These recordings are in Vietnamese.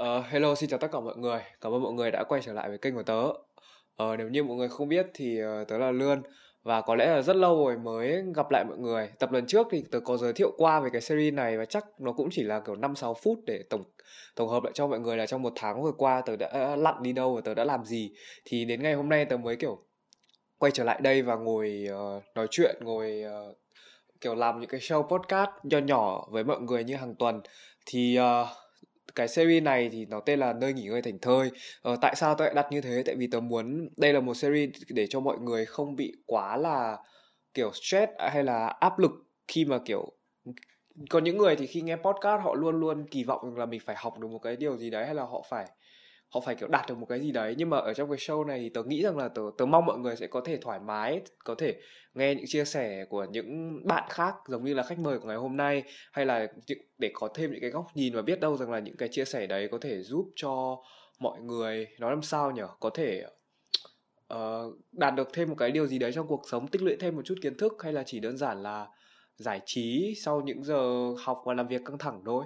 Uh, hello, xin chào tất cả mọi người. Cảm ơn mọi người đã quay trở lại với kênh của tớ. Uh, nếu như mọi người không biết thì uh, tớ là Lươn và có lẽ là rất lâu rồi mới gặp lại mọi người. Tập lần trước thì tớ có giới thiệu qua về cái series này và chắc nó cũng chỉ là kiểu 5-6 phút để tổng tổng hợp lại cho mọi người là trong một tháng vừa qua tớ đã lặn đi đâu và tớ đã làm gì. Thì đến ngày hôm nay tớ mới kiểu quay trở lại đây và ngồi uh, nói chuyện, ngồi uh, kiểu làm những cái show podcast nho nhỏ với mọi người như hàng tuần. Thì uh, cái series này thì nó tên là nơi nghỉ ngơi thành thơi. Ờ, tại sao tôi lại đặt như thế? Tại vì tớ muốn đây là một series để cho mọi người không bị quá là kiểu stress hay là áp lực khi mà kiểu có những người thì khi nghe podcast họ luôn luôn kỳ vọng là mình phải học được một cái điều gì đấy hay là họ phải họ phải kiểu đạt được một cái gì đấy. Nhưng mà ở trong cái show này thì tớ nghĩ rằng là tớ tớ mong mọi người sẽ có thể thoải mái có thể nghe những chia sẻ của những bạn khác giống như là khách mời của ngày hôm nay hay là để có thêm những cái góc nhìn và biết đâu rằng là những cái chia sẻ đấy có thể giúp cho mọi người nói làm sao nhở có thể uh, đạt được thêm một cái điều gì đấy trong cuộc sống tích lũy thêm một chút kiến thức hay là chỉ đơn giản là giải trí sau những giờ học và làm việc căng thẳng thôi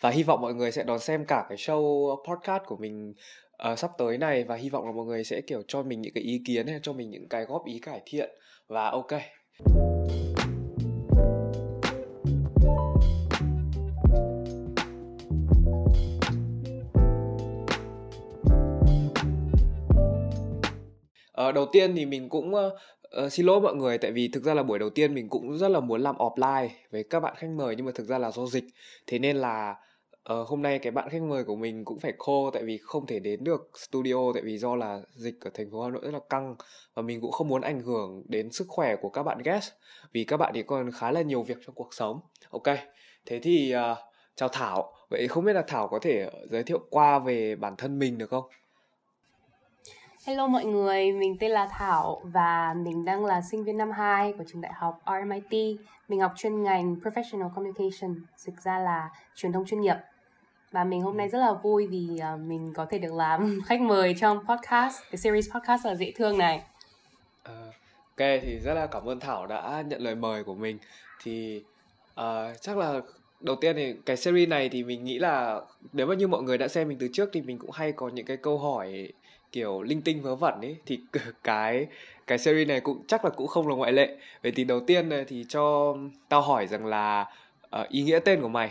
và hy vọng mọi người sẽ đón xem cả cái show podcast của mình uh, sắp tới này. Và hy vọng là mọi người sẽ kiểu cho mình những cái ý kiến hay cho mình những cái góp ý cải thiện. Và ok. Uh, đầu tiên thì mình cũng uh, uh, xin lỗi mọi người. Tại vì thực ra là buổi đầu tiên mình cũng rất là muốn làm offline với các bạn khách mời. Nhưng mà thực ra là do dịch. Thế nên là uh, hôm nay cái bạn khách mời của mình cũng phải khô tại vì không thể đến được studio tại vì do là dịch ở thành phố Hà Nội rất là căng và mình cũng không muốn ảnh hưởng đến sức khỏe của các bạn guest vì các bạn thì còn khá là nhiều việc trong cuộc sống. Ok, thế thì uh, chào Thảo. Vậy không biết là Thảo có thể giới thiệu qua về bản thân mình được không? Hello mọi người, mình tên là Thảo và mình đang là sinh viên năm 2 của trường đại học RMIT. Mình học chuyên ngành Professional Communication, dịch ra là truyền thông chuyên nghiệp. Và mình hôm nay rất là vui vì uh, mình có thể được làm khách mời trong podcast, cái series podcast là dễ thương này. Uh, ok, thì rất là cảm ơn Thảo đã nhận lời mời của mình. Thì uh, chắc là đầu tiên thì cái series này thì mình nghĩ là nếu mà như mọi người đã xem mình từ trước thì mình cũng hay có những cái câu hỏi kiểu linh tinh vớ vẩn ấy thì cái cái series này cũng chắc là cũng không là ngoại lệ vậy thì đầu tiên này thì cho tao hỏi rằng là uh, ý nghĩa tên của mày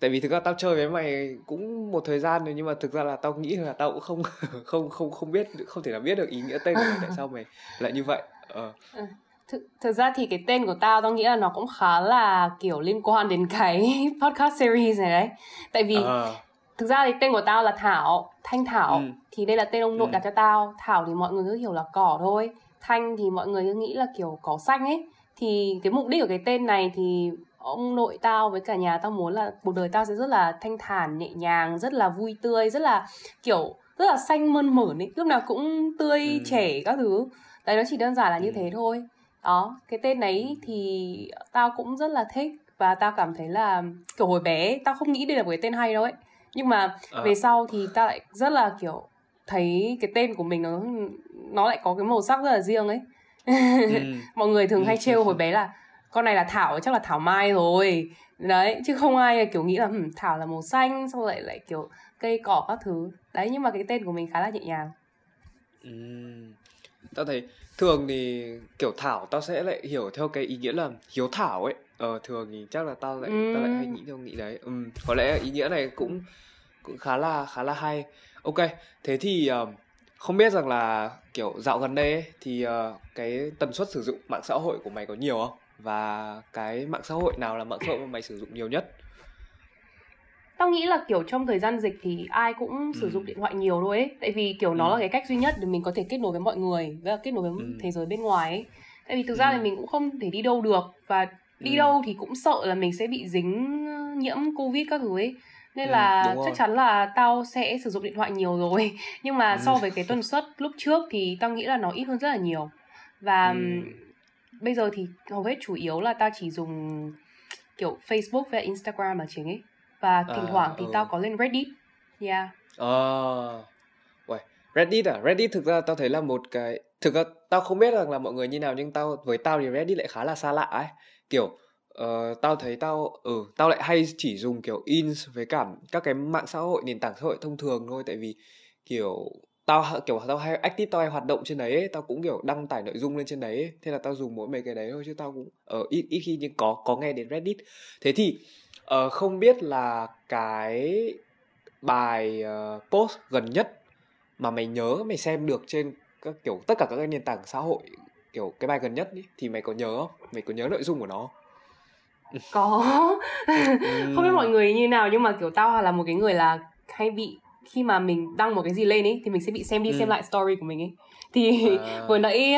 tại vì thực ra tao chơi với mày cũng một thời gian rồi nhưng mà thực ra là tao nghĩ là tao cũng không không không không biết không thể nào biết được ý nghĩa tên của mày tại sao mày lại như vậy ờ. Ừ. Thực, thực ra thì cái tên của tao tao nghĩ là nó cũng khá là kiểu liên quan đến cái podcast series này đấy tại vì à thực ra thì tên của tao là thảo thanh thảo ừ. thì đây là tên ông nội ừ. đặt cho tao thảo thì mọi người cứ hiểu là cỏ thôi thanh thì mọi người cứ nghĩ là kiểu cỏ xanh ấy thì cái mục đích của cái tên này thì ông nội tao với cả nhà tao muốn là cuộc đời tao sẽ rất là thanh thản nhẹ nhàng rất là vui tươi rất là kiểu rất là xanh mơn mởn ấy lúc nào cũng tươi ừ. trẻ các thứ đấy nó chỉ đơn giản là như ừ. thế thôi đó cái tên đấy thì tao cũng rất là thích và tao cảm thấy là kiểu hồi bé tao không nghĩ đây là một cái tên hay đâu ấy nhưng mà à. về sau thì ta lại rất là kiểu thấy cái tên của mình nó nó lại có cái màu sắc rất là riêng ấy ừ. mọi người thường ừ. hay trêu hồi bé là con này là thảo chắc là thảo mai rồi. Đấy chứ không ai kiểu nghĩ là hm, thảo là màu xanh xong lại lại kiểu cây cỏ các thứ. Đấy nhưng mà cái tên của mình khá là nhẹ nhàng. Ừ. tao thấy thường thì kiểu thảo tao sẽ lại hiểu theo cái ý nghĩa là hiếu thảo ấy. Ờ thường thì chắc là tao lại ừ. tao lại hay nghĩ theo nghĩ đấy. Ừ, có lẽ ý nghĩa này cũng cũng khá là khá là hay. Ok thế thì uh, không biết rằng là kiểu dạo gần đây ấy, thì uh, cái tần suất sử dụng mạng xã hội của mày có nhiều không và cái mạng xã hội nào là mạng xã hội mà mày sử dụng nhiều nhất tao nghĩ là kiểu trong thời gian dịch thì ai cũng sử dụng ừ. điện thoại nhiều thôi ấy tại vì kiểu nó ừ. là cái cách duy nhất để mình có thể kết nối với mọi người với kết nối với ừ. thế giới bên ngoài ấy tại vì thực ra ừ. thì mình cũng không thể đi đâu được và đi ừ. đâu thì cũng sợ là mình sẽ bị dính nhiễm covid các thứ ấy nên ừ, là chắc chắn là tao sẽ sử dụng điện thoại nhiều rồi nhưng mà ừ. so với cái tần suất lúc trước thì tao nghĩ là nó ít hơn rất là nhiều và ừ. Bây giờ thì hầu hết chủ yếu là tao chỉ dùng kiểu Facebook và Instagram là chính ấy. Và thỉnh à, thoảng thì ừ. tao có lên Reddit. Yeah. Ờ. Uh, Reddit à? Reddit thực ra tao thấy là một cái thực ra tao không biết rằng là mọi người như nào nhưng tao với tao thì Reddit lại khá là xa lạ ấy. Kiểu uh, tao thấy tao ừ tao lại hay chỉ dùng kiểu ins với cả các cái mạng xã hội nền tảng xã hội thông thường thôi. Tại vì kiểu tao kiểu tao hay active tao hay hoạt động trên đấy ấy, tao cũng kiểu đăng tải nội dung lên trên đấy ấy. thế là tao dùng mỗi mấy cái đấy thôi chứ tao cũng ở uh, ít ít khi nhưng có có nghe đến reddit. Thế thì uh, không biết là cái bài uh, post gần nhất mà mày nhớ mày xem được trên các kiểu tất cả các cái nền tảng xã hội kiểu cái bài gần nhất ý, thì mày có nhớ không? Mày có nhớ nội dung của nó có. Không biết mọi người như nào nhưng mà kiểu tao là một cái người là hay bị khi mà mình đăng một cái gì lên ấy thì mình sẽ bị xem đi ừ. xem lại story của mình ấy thì à. vừa nãy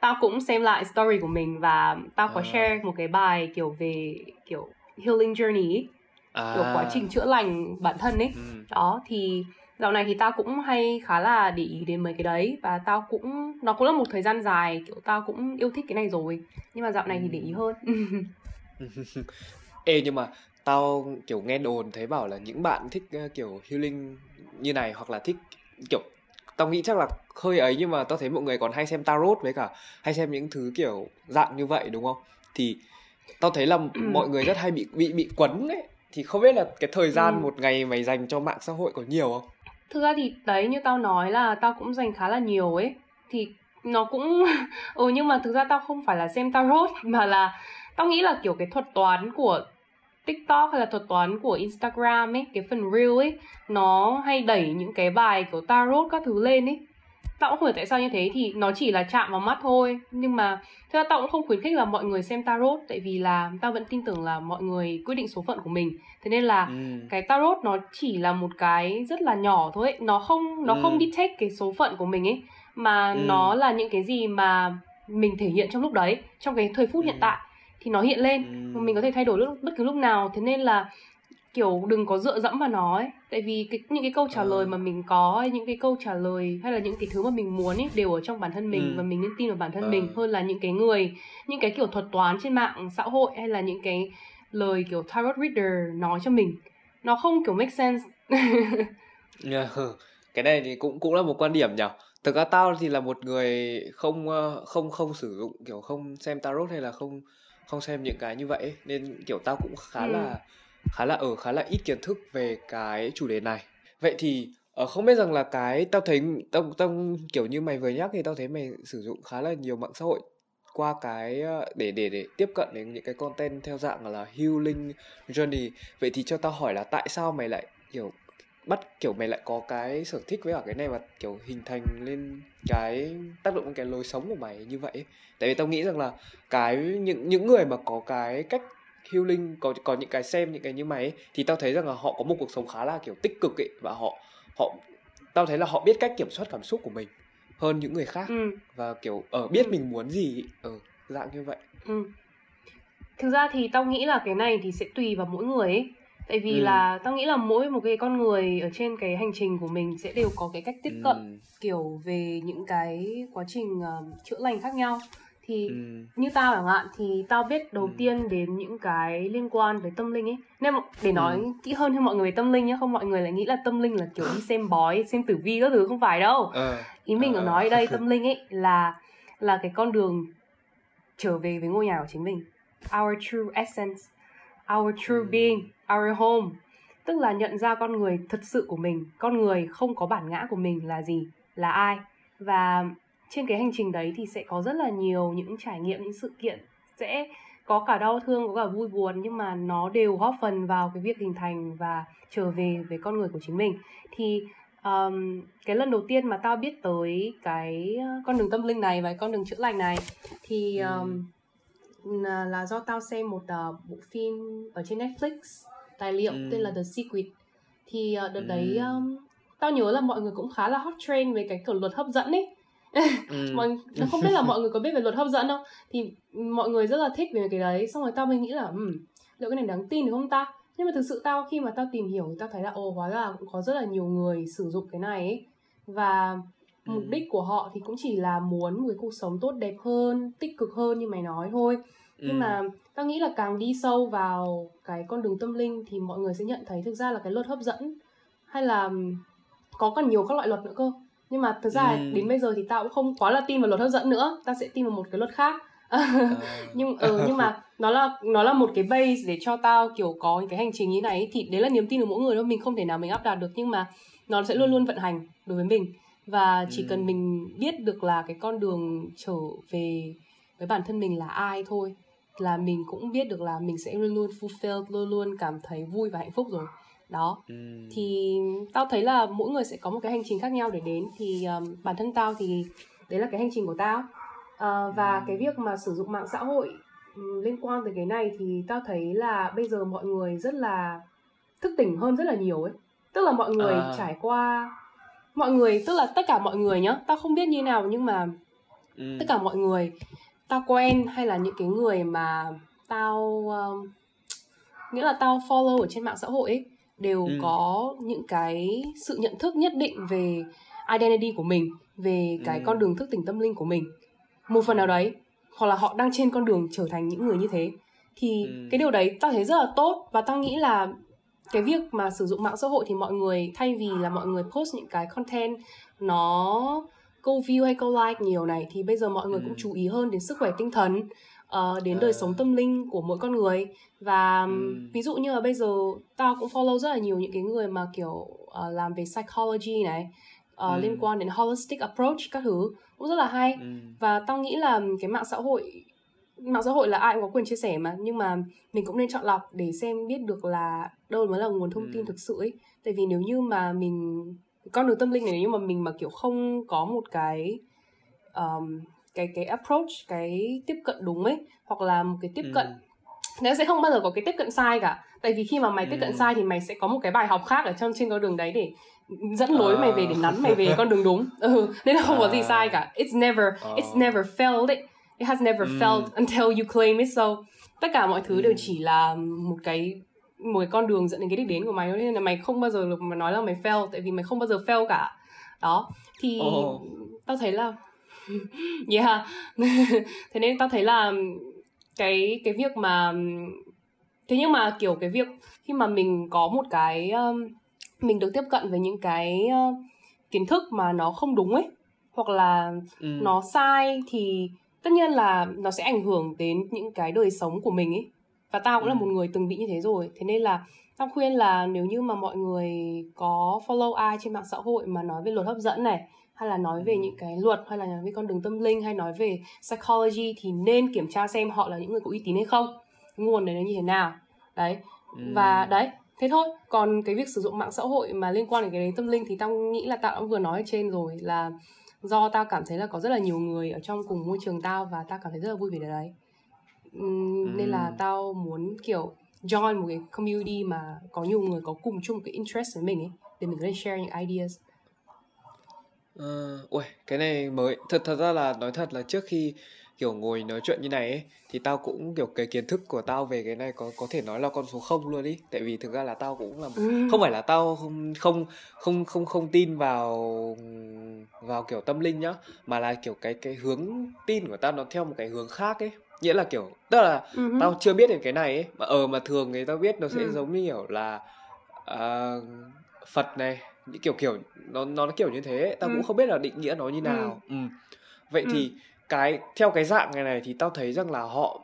tao cũng xem lại story của mình và tao có à. share một cái bài kiểu về kiểu healing journey ấy. À. kiểu quá trình chữa lành bản thân ấy ừ. đó thì dạo này thì tao cũng hay khá là để ý đến mấy cái đấy và tao cũng nó cũng là một thời gian dài kiểu tao cũng yêu thích cái này rồi nhưng mà dạo này thì để ý hơn ê nhưng mà tao kiểu nghe đồn thấy bảo là những bạn thích uh, kiểu healing như này hoặc là thích kiểu tao nghĩ chắc là hơi ấy nhưng mà tao thấy mọi người còn hay xem tarot với cả hay xem những thứ kiểu dạng như vậy đúng không? Thì tao thấy là mọi người rất hay bị bị bị quấn ấy. Thì không biết là cái thời gian ừ. một ngày mày dành cho mạng xã hội có nhiều không? Thực ra thì đấy như tao nói là tao cũng dành khá là nhiều ấy. Thì nó cũng ừ nhưng mà thực ra tao không phải là xem tarot mà là tao nghĩ là kiểu cái thuật toán của TikTok hay là thuật toán của Instagram ấy, cái phần reel ấy, nó hay đẩy những cái bài kiểu tarot các thứ lên ấy. Tao cũng không hiểu tại sao như thế thì nó chỉ là chạm vào mắt thôi Nhưng mà thực ra tao cũng không khuyến khích là mọi người xem tarot Tại vì là tao vẫn tin tưởng là mọi người quyết định số phận của mình Thế nên là ừ. cái tarot nó chỉ là một cái rất là nhỏ thôi ấy. Nó không nó ừ. không dictate cái số phận của mình ấy Mà ừ. nó là những cái gì mà mình thể hiện trong lúc đấy Trong cái thời phút ừ. hiện tại thì nó hiện lên ừ. mình có thể thay đổi lúc bất cứ lúc nào thế nên là kiểu đừng có dựa dẫm vào nó ấy tại vì cái, những cái câu trả lời ờ. mà mình có hay những cái câu trả lời hay là những cái thứ mà mình muốn ấy đều ở trong bản thân mình ừ. và mình nên tin vào bản thân ừ. mình hơn là những cái người những cái kiểu thuật toán trên mạng xã hội hay là những cái lời kiểu tarot reader nói cho mình nó không kiểu make sense yeah. cái này thì cũng cũng là một quan điểm nhỉ thực ra tao thì là một người không ờ, không không sử dụng kiểu không xem tarot hay là không không xem những cái như vậy nên kiểu tao cũng khá ừ. là khá là ở khá là ít kiến thức về cái chủ đề này vậy thì uh, không biết rằng là cái tao thấy tao tao kiểu như mày vừa nhắc thì tao thấy mày sử dụng khá là nhiều mạng xã hội qua cái ờ, để để để tiếp cận đến những cái content theo dạng là healing journey vậy thì cho tao hỏi là tại sao mày lại kiểu bắt kiểu mày lại có cái sở thích với cả cái này và kiểu hình thành lên cái tác động lên cái lối sống của mày như vậy tại vì tao nghĩ rằng là cái những những người mà có cái cách healing có có những cái xem những cái như mày ấy, thì tao thấy rằng là họ có một cuộc sống khá là kiểu tích cực ấy và họ họ tao thấy là họ biết cách kiểm soát cảm xúc của mình hơn những người khác ừ. và kiểu ở ờ, biết ừ. mình muốn gì ở ừ, dạng như vậy ừ. thực ra thì tao nghĩ là cái này thì sẽ tùy vào mỗi người ấy tại vì ừ. là tao nghĩ là mỗi một cái con người ở trên cái hành trình của mình sẽ đều có cái cách tiếp cận ừ. kiểu về những cái quá trình uh, chữa lành khác nhau thì ừ. như tao chẳng hạn thì tao biết đầu ừ. tiên đến những cái liên quan về tâm linh ấy nên để nói ừ. kỹ hơn cho mọi người về tâm linh nhé không mọi người lại nghĩ là tâm linh là kiểu đi xem bói xem tử vi các thứ không phải đâu ừ. ý mình ở nói đây tâm linh ấy là là cái con đường trở về với ngôi nhà của chính mình our true essence our true ừ. being our home tức là nhận ra con người thật sự của mình con người không có bản ngã của mình là gì là ai. Và trên cái hành trình đấy thì sẽ có rất là nhiều những trải nghiệm những sự kiện sẽ có cả đau thương có cả vui buồn nhưng mà nó đều góp phần vào cái việc hình thành và trở về với con người của chính mình. Thì um, cái lần đầu tiên mà tao biết tới cái con đường tâm linh này và con đường chữa lành này thì um, là do tao xem một uh, bộ phim ở trên Netflix tài liệu ừ. tên là The Secret thì uh, đợt ừ. đấy um, tao nhớ là mọi người cũng khá là hot trend về cái kiểu luật hấp dẫn ấy ừ. mọi không biết là mọi người có biết về luật hấp dẫn không thì mọi người rất là thích về cái đấy xong rồi tao mới nghĩ là um, liệu cái này đáng tin được không ta nhưng mà thực sự tao khi mà tao tìm hiểu thì tao thấy là ồ hóa ra cũng có rất là nhiều người sử dụng cái này ấy và ừ. mục đích của họ thì cũng chỉ là muốn một cái cuộc sống tốt đẹp hơn tích cực hơn như mày nói thôi nhưng ừ. mà tao nghĩ là càng đi sâu vào cái con đường tâm linh thì mọi người sẽ nhận thấy thực ra là cái luật hấp dẫn. Hay là có còn nhiều các loại luật nữa cơ. Nhưng mà thực ra ừ. đến bây giờ thì tao cũng không quá là tin vào luật hấp dẫn nữa. Tao sẽ tin vào một cái luật khác. À. nhưng ừ, nhưng mà nó là nó là một cái base để cho tao kiểu có cái hành trình như này thì đấy là niềm tin của mỗi người thôi. Mình không thể nào mình áp đặt được nhưng mà nó sẽ luôn luôn vận hành đối với mình. Và chỉ ừ. cần mình biết được là cái con đường trở về với bản thân mình là ai thôi là mình cũng biết được là mình sẽ luôn luôn fulfilled luôn luôn cảm thấy vui và hạnh phúc rồi đó ừ. thì tao thấy là mỗi người sẽ có một cái hành trình khác nhau để đến thì um, bản thân tao thì đấy là cái hành trình của tao uh, và ừ. cái việc mà sử dụng mạng xã hội um, liên quan tới cái này thì tao thấy là bây giờ mọi người rất là thức tỉnh hơn rất là nhiều ấy tức là mọi người à. trải qua mọi người tức là tất cả mọi người nhá tao không biết như nào nhưng mà ừ. tất cả mọi người tao quen hay là những cái người mà tao um, nghĩa là tao follow ở trên mạng xã hội ấy đều ừ. có những cái sự nhận thức nhất định về identity của mình về cái ừ. con đường thức tỉnh tâm linh của mình một phần nào đấy hoặc là họ đang trên con đường trở thành những người như thế thì ừ. cái điều đấy tao thấy rất là tốt và tao nghĩ là cái việc mà sử dụng mạng xã hội thì mọi người thay vì là mọi người post những cái content nó câu view hay câu like nhiều này thì bây giờ mọi người ừ. cũng chú ý hơn đến sức khỏe tinh thần uh, đến à. đời sống tâm linh của mỗi con người và ừ. ví dụ như là bây giờ tao cũng follow rất là nhiều những cái người mà kiểu uh, làm về psychology này uh, ừ. liên quan đến holistic approach các thứ cũng rất là hay ừ. và tao nghĩ là cái mạng xã hội mạng xã hội là ai cũng có quyền chia sẻ mà nhưng mà mình cũng nên chọn lọc để xem biết được là đâu mới là nguồn thông tin ừ. thực sự ấy tại vì nếu như mà mình con đường tâm linh này nhưng mà mình mà kiểu không có một cái um, cái cái approach cái tiếp cận đúng ấy hoặc là một cái tiếp ừ. cận nó sẽ không bao giờ có cái tiếp cận sai cả tại vì khi mà mày ừ. tiếp cận ừ. sai thì mày sẽ có một cái bài học khác ở trong trên con đường đấy để dẫn lối uh. mày về để nắn mày về con đường đúng ừ nên là không có gì sai cả it's never uh. it's never failed it it has never mm. failed until you claim it so tất cả mọi thứ mm. đều chỉ là một cái một cái con đường dẫn đến cái đích đến của mày nên là mày không bao giờ được mà nói là mày fail tại vì mày không bao giờ fail cả đó thì oh. tao thấy là yeah thế nên tao thấy là cái cái việc mà thế nhưng mà kiểu cái việc khi mà mình có một cái um, mình được tiếp cận với những cái uh, kiến thức mà nó không đúng ấy hoặc là ừ. nó sai thì tất nhiên là nó sẽ ảnh hưởng đến những cái đời sống của mình ấy và tao cũng ừ. là một người từng bị như thế rồi thế nên là tao khuyên là nếu như mà mọi người có follow ai trên mạng xã hội mà nói về luật hấp dẫn này hay là nói về ừ. những cái luật hay là nói về con đường tâm linh hay nói về psychology thì nên kiểm tra xem họ là những người có uy tín hay không nguồn đấy nó như thế nào đấy ừ. và đấy thế thôi còn cái việc sử dụng mạng xã hội mà liên quan đến cái đấy tâm linh thì tao nghĩ là tao cũng vừa nói ở trên rồi là do tao cảm thấy là có rất là nhiều người ở trong cùng môi trường tao và tao cảm thấy rất là vui vì điều đấy uhm, ừ. nên là tao muốn kiểu join một cái community mà có nhiều người có cùng chung cái interest với mình ấy để mình có thể share những ideas Uh, ui, cái này mới thật thật ra là nói thật là trước khi kiểu ngồi nói chuyện như này ấy thì tao cũng kiểu cái kiến thức của tao về cái này có có thể nói là con số không luôn ý tại vì thực ra là tao cũng là ừ. không phải là tao không không không không không tin vào vào kiểu tâm linh nhá mà là kiểu cái cái hướng tin của tao nó theo một cái hướng khác ấy nghĩa là kiểu tức là uh-huh. tao chưa biết đến cái này ấy mà ờ mà thường thì tao biết nó sẽ uh giống như kiểu là uh, Phật này những kiểu kiểu nó nó kiểu như thế tao uh cũng không biết là định nghĩa nó như nào. Uh ừ. vậy uh thì cái theo cái dạng này này thì tao thấy rằng là họ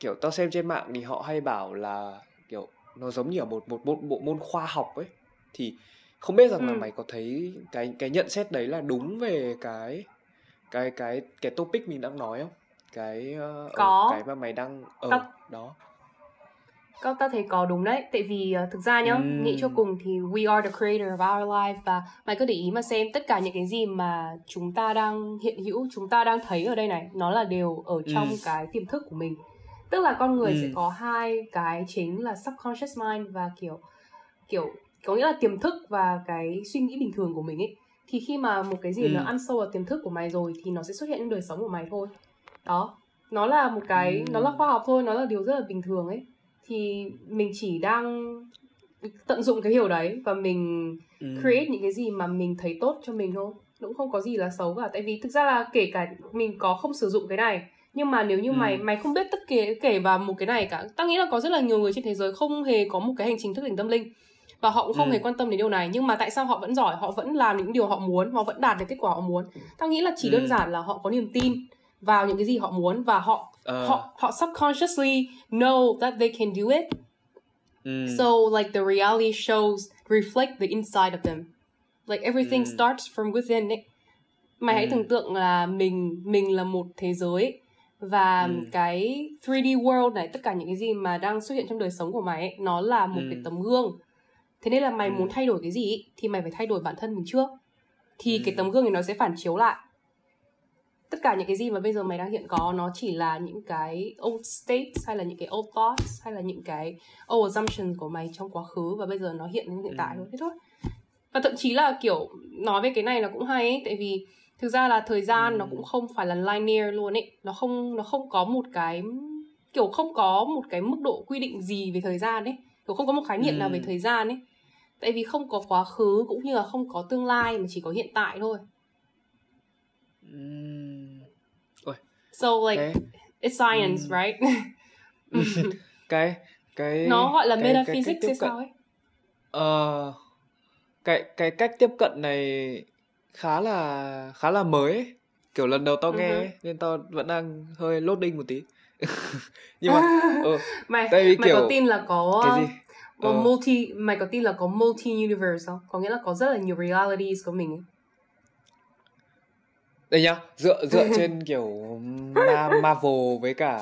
kiểu tao xem trên mạng thì họ hay bảo là kiểu nó giống như ở một một bộ, bộ môn khoa học ấy. Thì không biết rằng ừ. là mày có thấy cái cái nhận xét đấy là đúng về cái cái cái cái topic mình đang nói không cái uh, có cái mà mày đang ở uh, đó có ta thấy có đúng đấy tại vì uh, thực ra nhá mm. nghĩ cho cùng thì we are the creator of our life và mày cứ để ý mà xem tất cả những cái gì mà chúng ta đang hiện hữu chúng ta đang thấy ở đây này nó là đều ở trong mm. cái tiềm thức của mình tức là con người mm. sẽ có hai cái chính là subconscious mind và kiểu kiểu có nghĩa là tiềm thức và cái suy nghĩ bình thường của mình ấy thì khi mà một cái gì ừ. nó ăn sâu vào tiềm thức của mày rồi thì nó sẽ xuất hiện trong đời sống của mày thôi đó nó là một cái ừ. nó là khoa học thôi nó là điều rất là bình thường ấy thì mình chỉ đang tận dụng cái hiểu đấy và mình ừ. create những cái gì mà mình thấy tốt cho mình thôi cũng không có gì là xấu cả tại vì thực ra là kể cả mình có không sử dụng cái này nhưng mà nếu như ừ. mày mày không biết tất kể kể vào một cái này cả tao nghĩ là có rất là nhiều người trên thế giới không hề có một cái hành trình thức tỉnh tâm linh và họ cũng không ừ. hề quan tâm đến điều này nhưng mà tại sao họ vẫn giỏi họ vẫn làm những điều họ muốn họ vẫn đạt được kết quả họ muốn tao nghĩ là chỉ ừ. đơn giản là họ có niềm tin vào những cái gì họ muốn và họ uh. họ họ subconsciously know that they can do it. Mm. So like the reality shows reflect the inside of them. Like everything mm. starts from within it. Mày mm. hãy tưởng tượng là mình mình là một thế giới và ừ. cái 3D world này tất cả những cái gì mà đang xuất hiện trong đời sống của mày ấy, nó là một ừ. cái tấm gương thế nên là mày ừ. muốn thay đổi cái gì thì mày phải thay đổi bản thân mình trước thì ừ. cái tấm gương này nó sẽ phản chiếu lại tất cả những cái gì mà bây giờ mày đang hiện có nó chỉ là những cái old states hay là những cái old thoughts hay là những cái old assumptions của mày trong quá khứ và bây giờ nó hiện hiện tại thôi. Thế thôi. Và thậm chí là kiểu nói về cái này là cũng hay ấy, tại vì thực ra là thời gian ừ. nó cũng không phải là linear luôn ấy. Nó không nó không có một cái kiểu không có một cái mức độ quy định gì về thời gian ấy. Kiểu không có một khái niệm ừ. nào về thời gian ấy. Tại vì không có quá khứ cũng như là không có tương lai mà chỉ có hiện tại thôi. So like cái... it's science um... right? Cái cái nó gọi là cái, metaphysics hay sao ấy? Ờ uh, cái cái cách tiếp cận này khá là khá là mới ấy. kiểu lần đầu tao nghe uh-huh. ấy, nên tao vẫn đang hơi loading một tí. Nhưng mà ừ, mày tại vì mày kiểu... có tin là có cái gì? có uh... multi mày có tin là có multi universe không? Có nghĩa là có rất là nhiều realities của mình ấy đây nhá dựa dựa trên kiểu Marvel với cả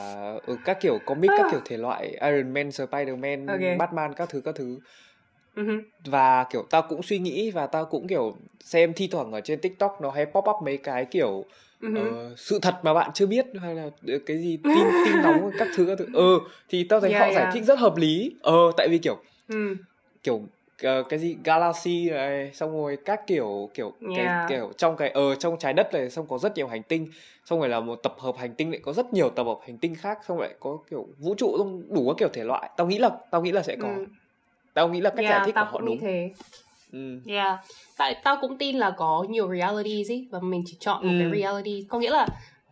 ừ, các kiểu comic các kiểu thể loại Iron Man, Spider-Man, okay. Batman các thứ các thứ uh-huh. và kiểu tao cũng suy nghĩ và tao cũng kiểu xem thi thoảng ở trên tiktok nó hay pop up mấy cái kiểu uh-huh. uh, sự thật mà bạn chưa biết hay là cái gì tin tin nóng các thứ các thứ ừ thì tao thấy yeah, họ yeah. giải thích rất hợp lý ờ tại vì kiểu uh. kiểu uh, cái gì? Galaxy này xong rồi các kiểu kiểu yeah. cái kiểu trong cái ờ trong trái đất này xong có rất nhiều hành tinh. Xong rồi là một tập hợp hành tinh lại có rất nhiều tập hợp hành tinh khác xong lại có kiểu vũ trụ đủ các kiểu thể loại. Tao nghĩ là tao nghĩ là sẽ có. Ừ. Tao nghĩ là cách yeah, giải thích của họ đúng. thế. Ừ. yeah. Tại tao cũng tin là có nhiều realities ấy và mình chỉ chọn một ừ. cái reality. Có nghĩa là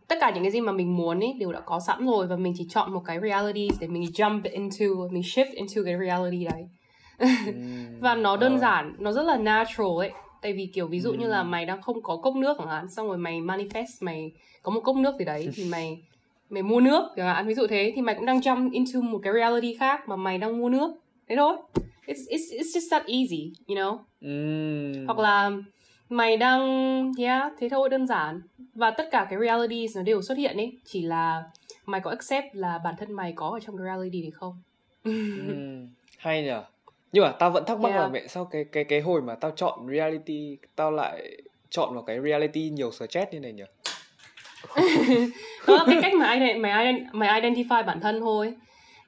tất cả những cái gì mà mình muốn ấy đều đã có sẵn rồi và mình chỉ chọn một cái reality để mình jump into mình shift into cái reality đấy. và nó đơn uh. giản nó rất là natural ấy. Tại vì kiểu ví dụ như là mày đang không có cốc nước chẳng hạn xong rồi mày manifest mày có một cốc nước gì đấy thì mày mày mua nước chẳng hạn. Ví dụ thế thì mày cũng đang jump into một cái reality khác mà mày đang mua nước. Thế thôi. It's it's it's just that easy you know? Mm. hoặc là mày đang yeah thế thôi đơn giản. Và tất cả cái realities nó đều xuất hiện ấy. Chỉ là mày có accept là bản thân mày có ở trong cái reality này không? Mm. hay nhở nhưng mà tao vẫn thắc mắc yeah. là mẹ sao cái cái cái hồi mà tao chọn reality tao lại chọn vào cái reality nhiều stress như này nhỉ? Đó là cái cách mà ai mày mày identify bản thân thôi.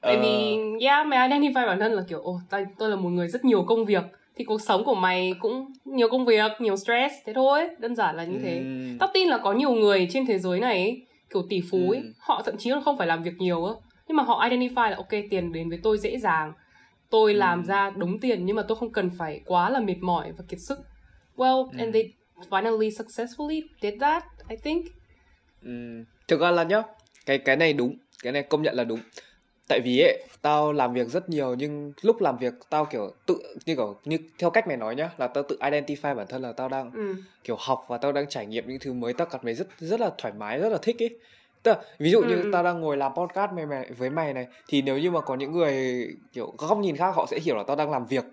Tại vì uh... yeah mày identify bản thân là kiểu ồ tôi, tôi là một người rất nhiều công việc. Thì cuộc sống của mày cũng nhiều công việc nhiều stress thế thôi. Đơn giản là như thế. Mm. tao tin là có nhiều người trên thế giới này ấy, kiểu tỷ phú ấy, mm. họ thậm chí là không phải làm việc nhiều á. Nhưng mà họ identify là ok tiền đến với tôi dễ dàng tôi mm. làm ra đúng tiền nhưng mà tôi không cần phải quá là mệt mỏi và kiệt sức well mm. and they finally successfully did that I think mm. thực ra là nhá cái cái này đúng cái này công nhận là đúng tại vì ấy tao làm việc rất nhiều nhưng lúc làm việc tao kiểu tự như kiểu như theo cách mày nói nhá là tao tự identify bản thân là tao đang ừ. kiểu học và tao đang trải nghiệm những thứ mới tao cảm thấy rất rất là thoải mái rất là thích ấy Tức là, ví dụ như ừ. tao đang ngồi làm podcast mày, mày với mày này thì nếu như mà có những người kiểu góc nhìn khác họ sẽ hiểu là tao đang làm việc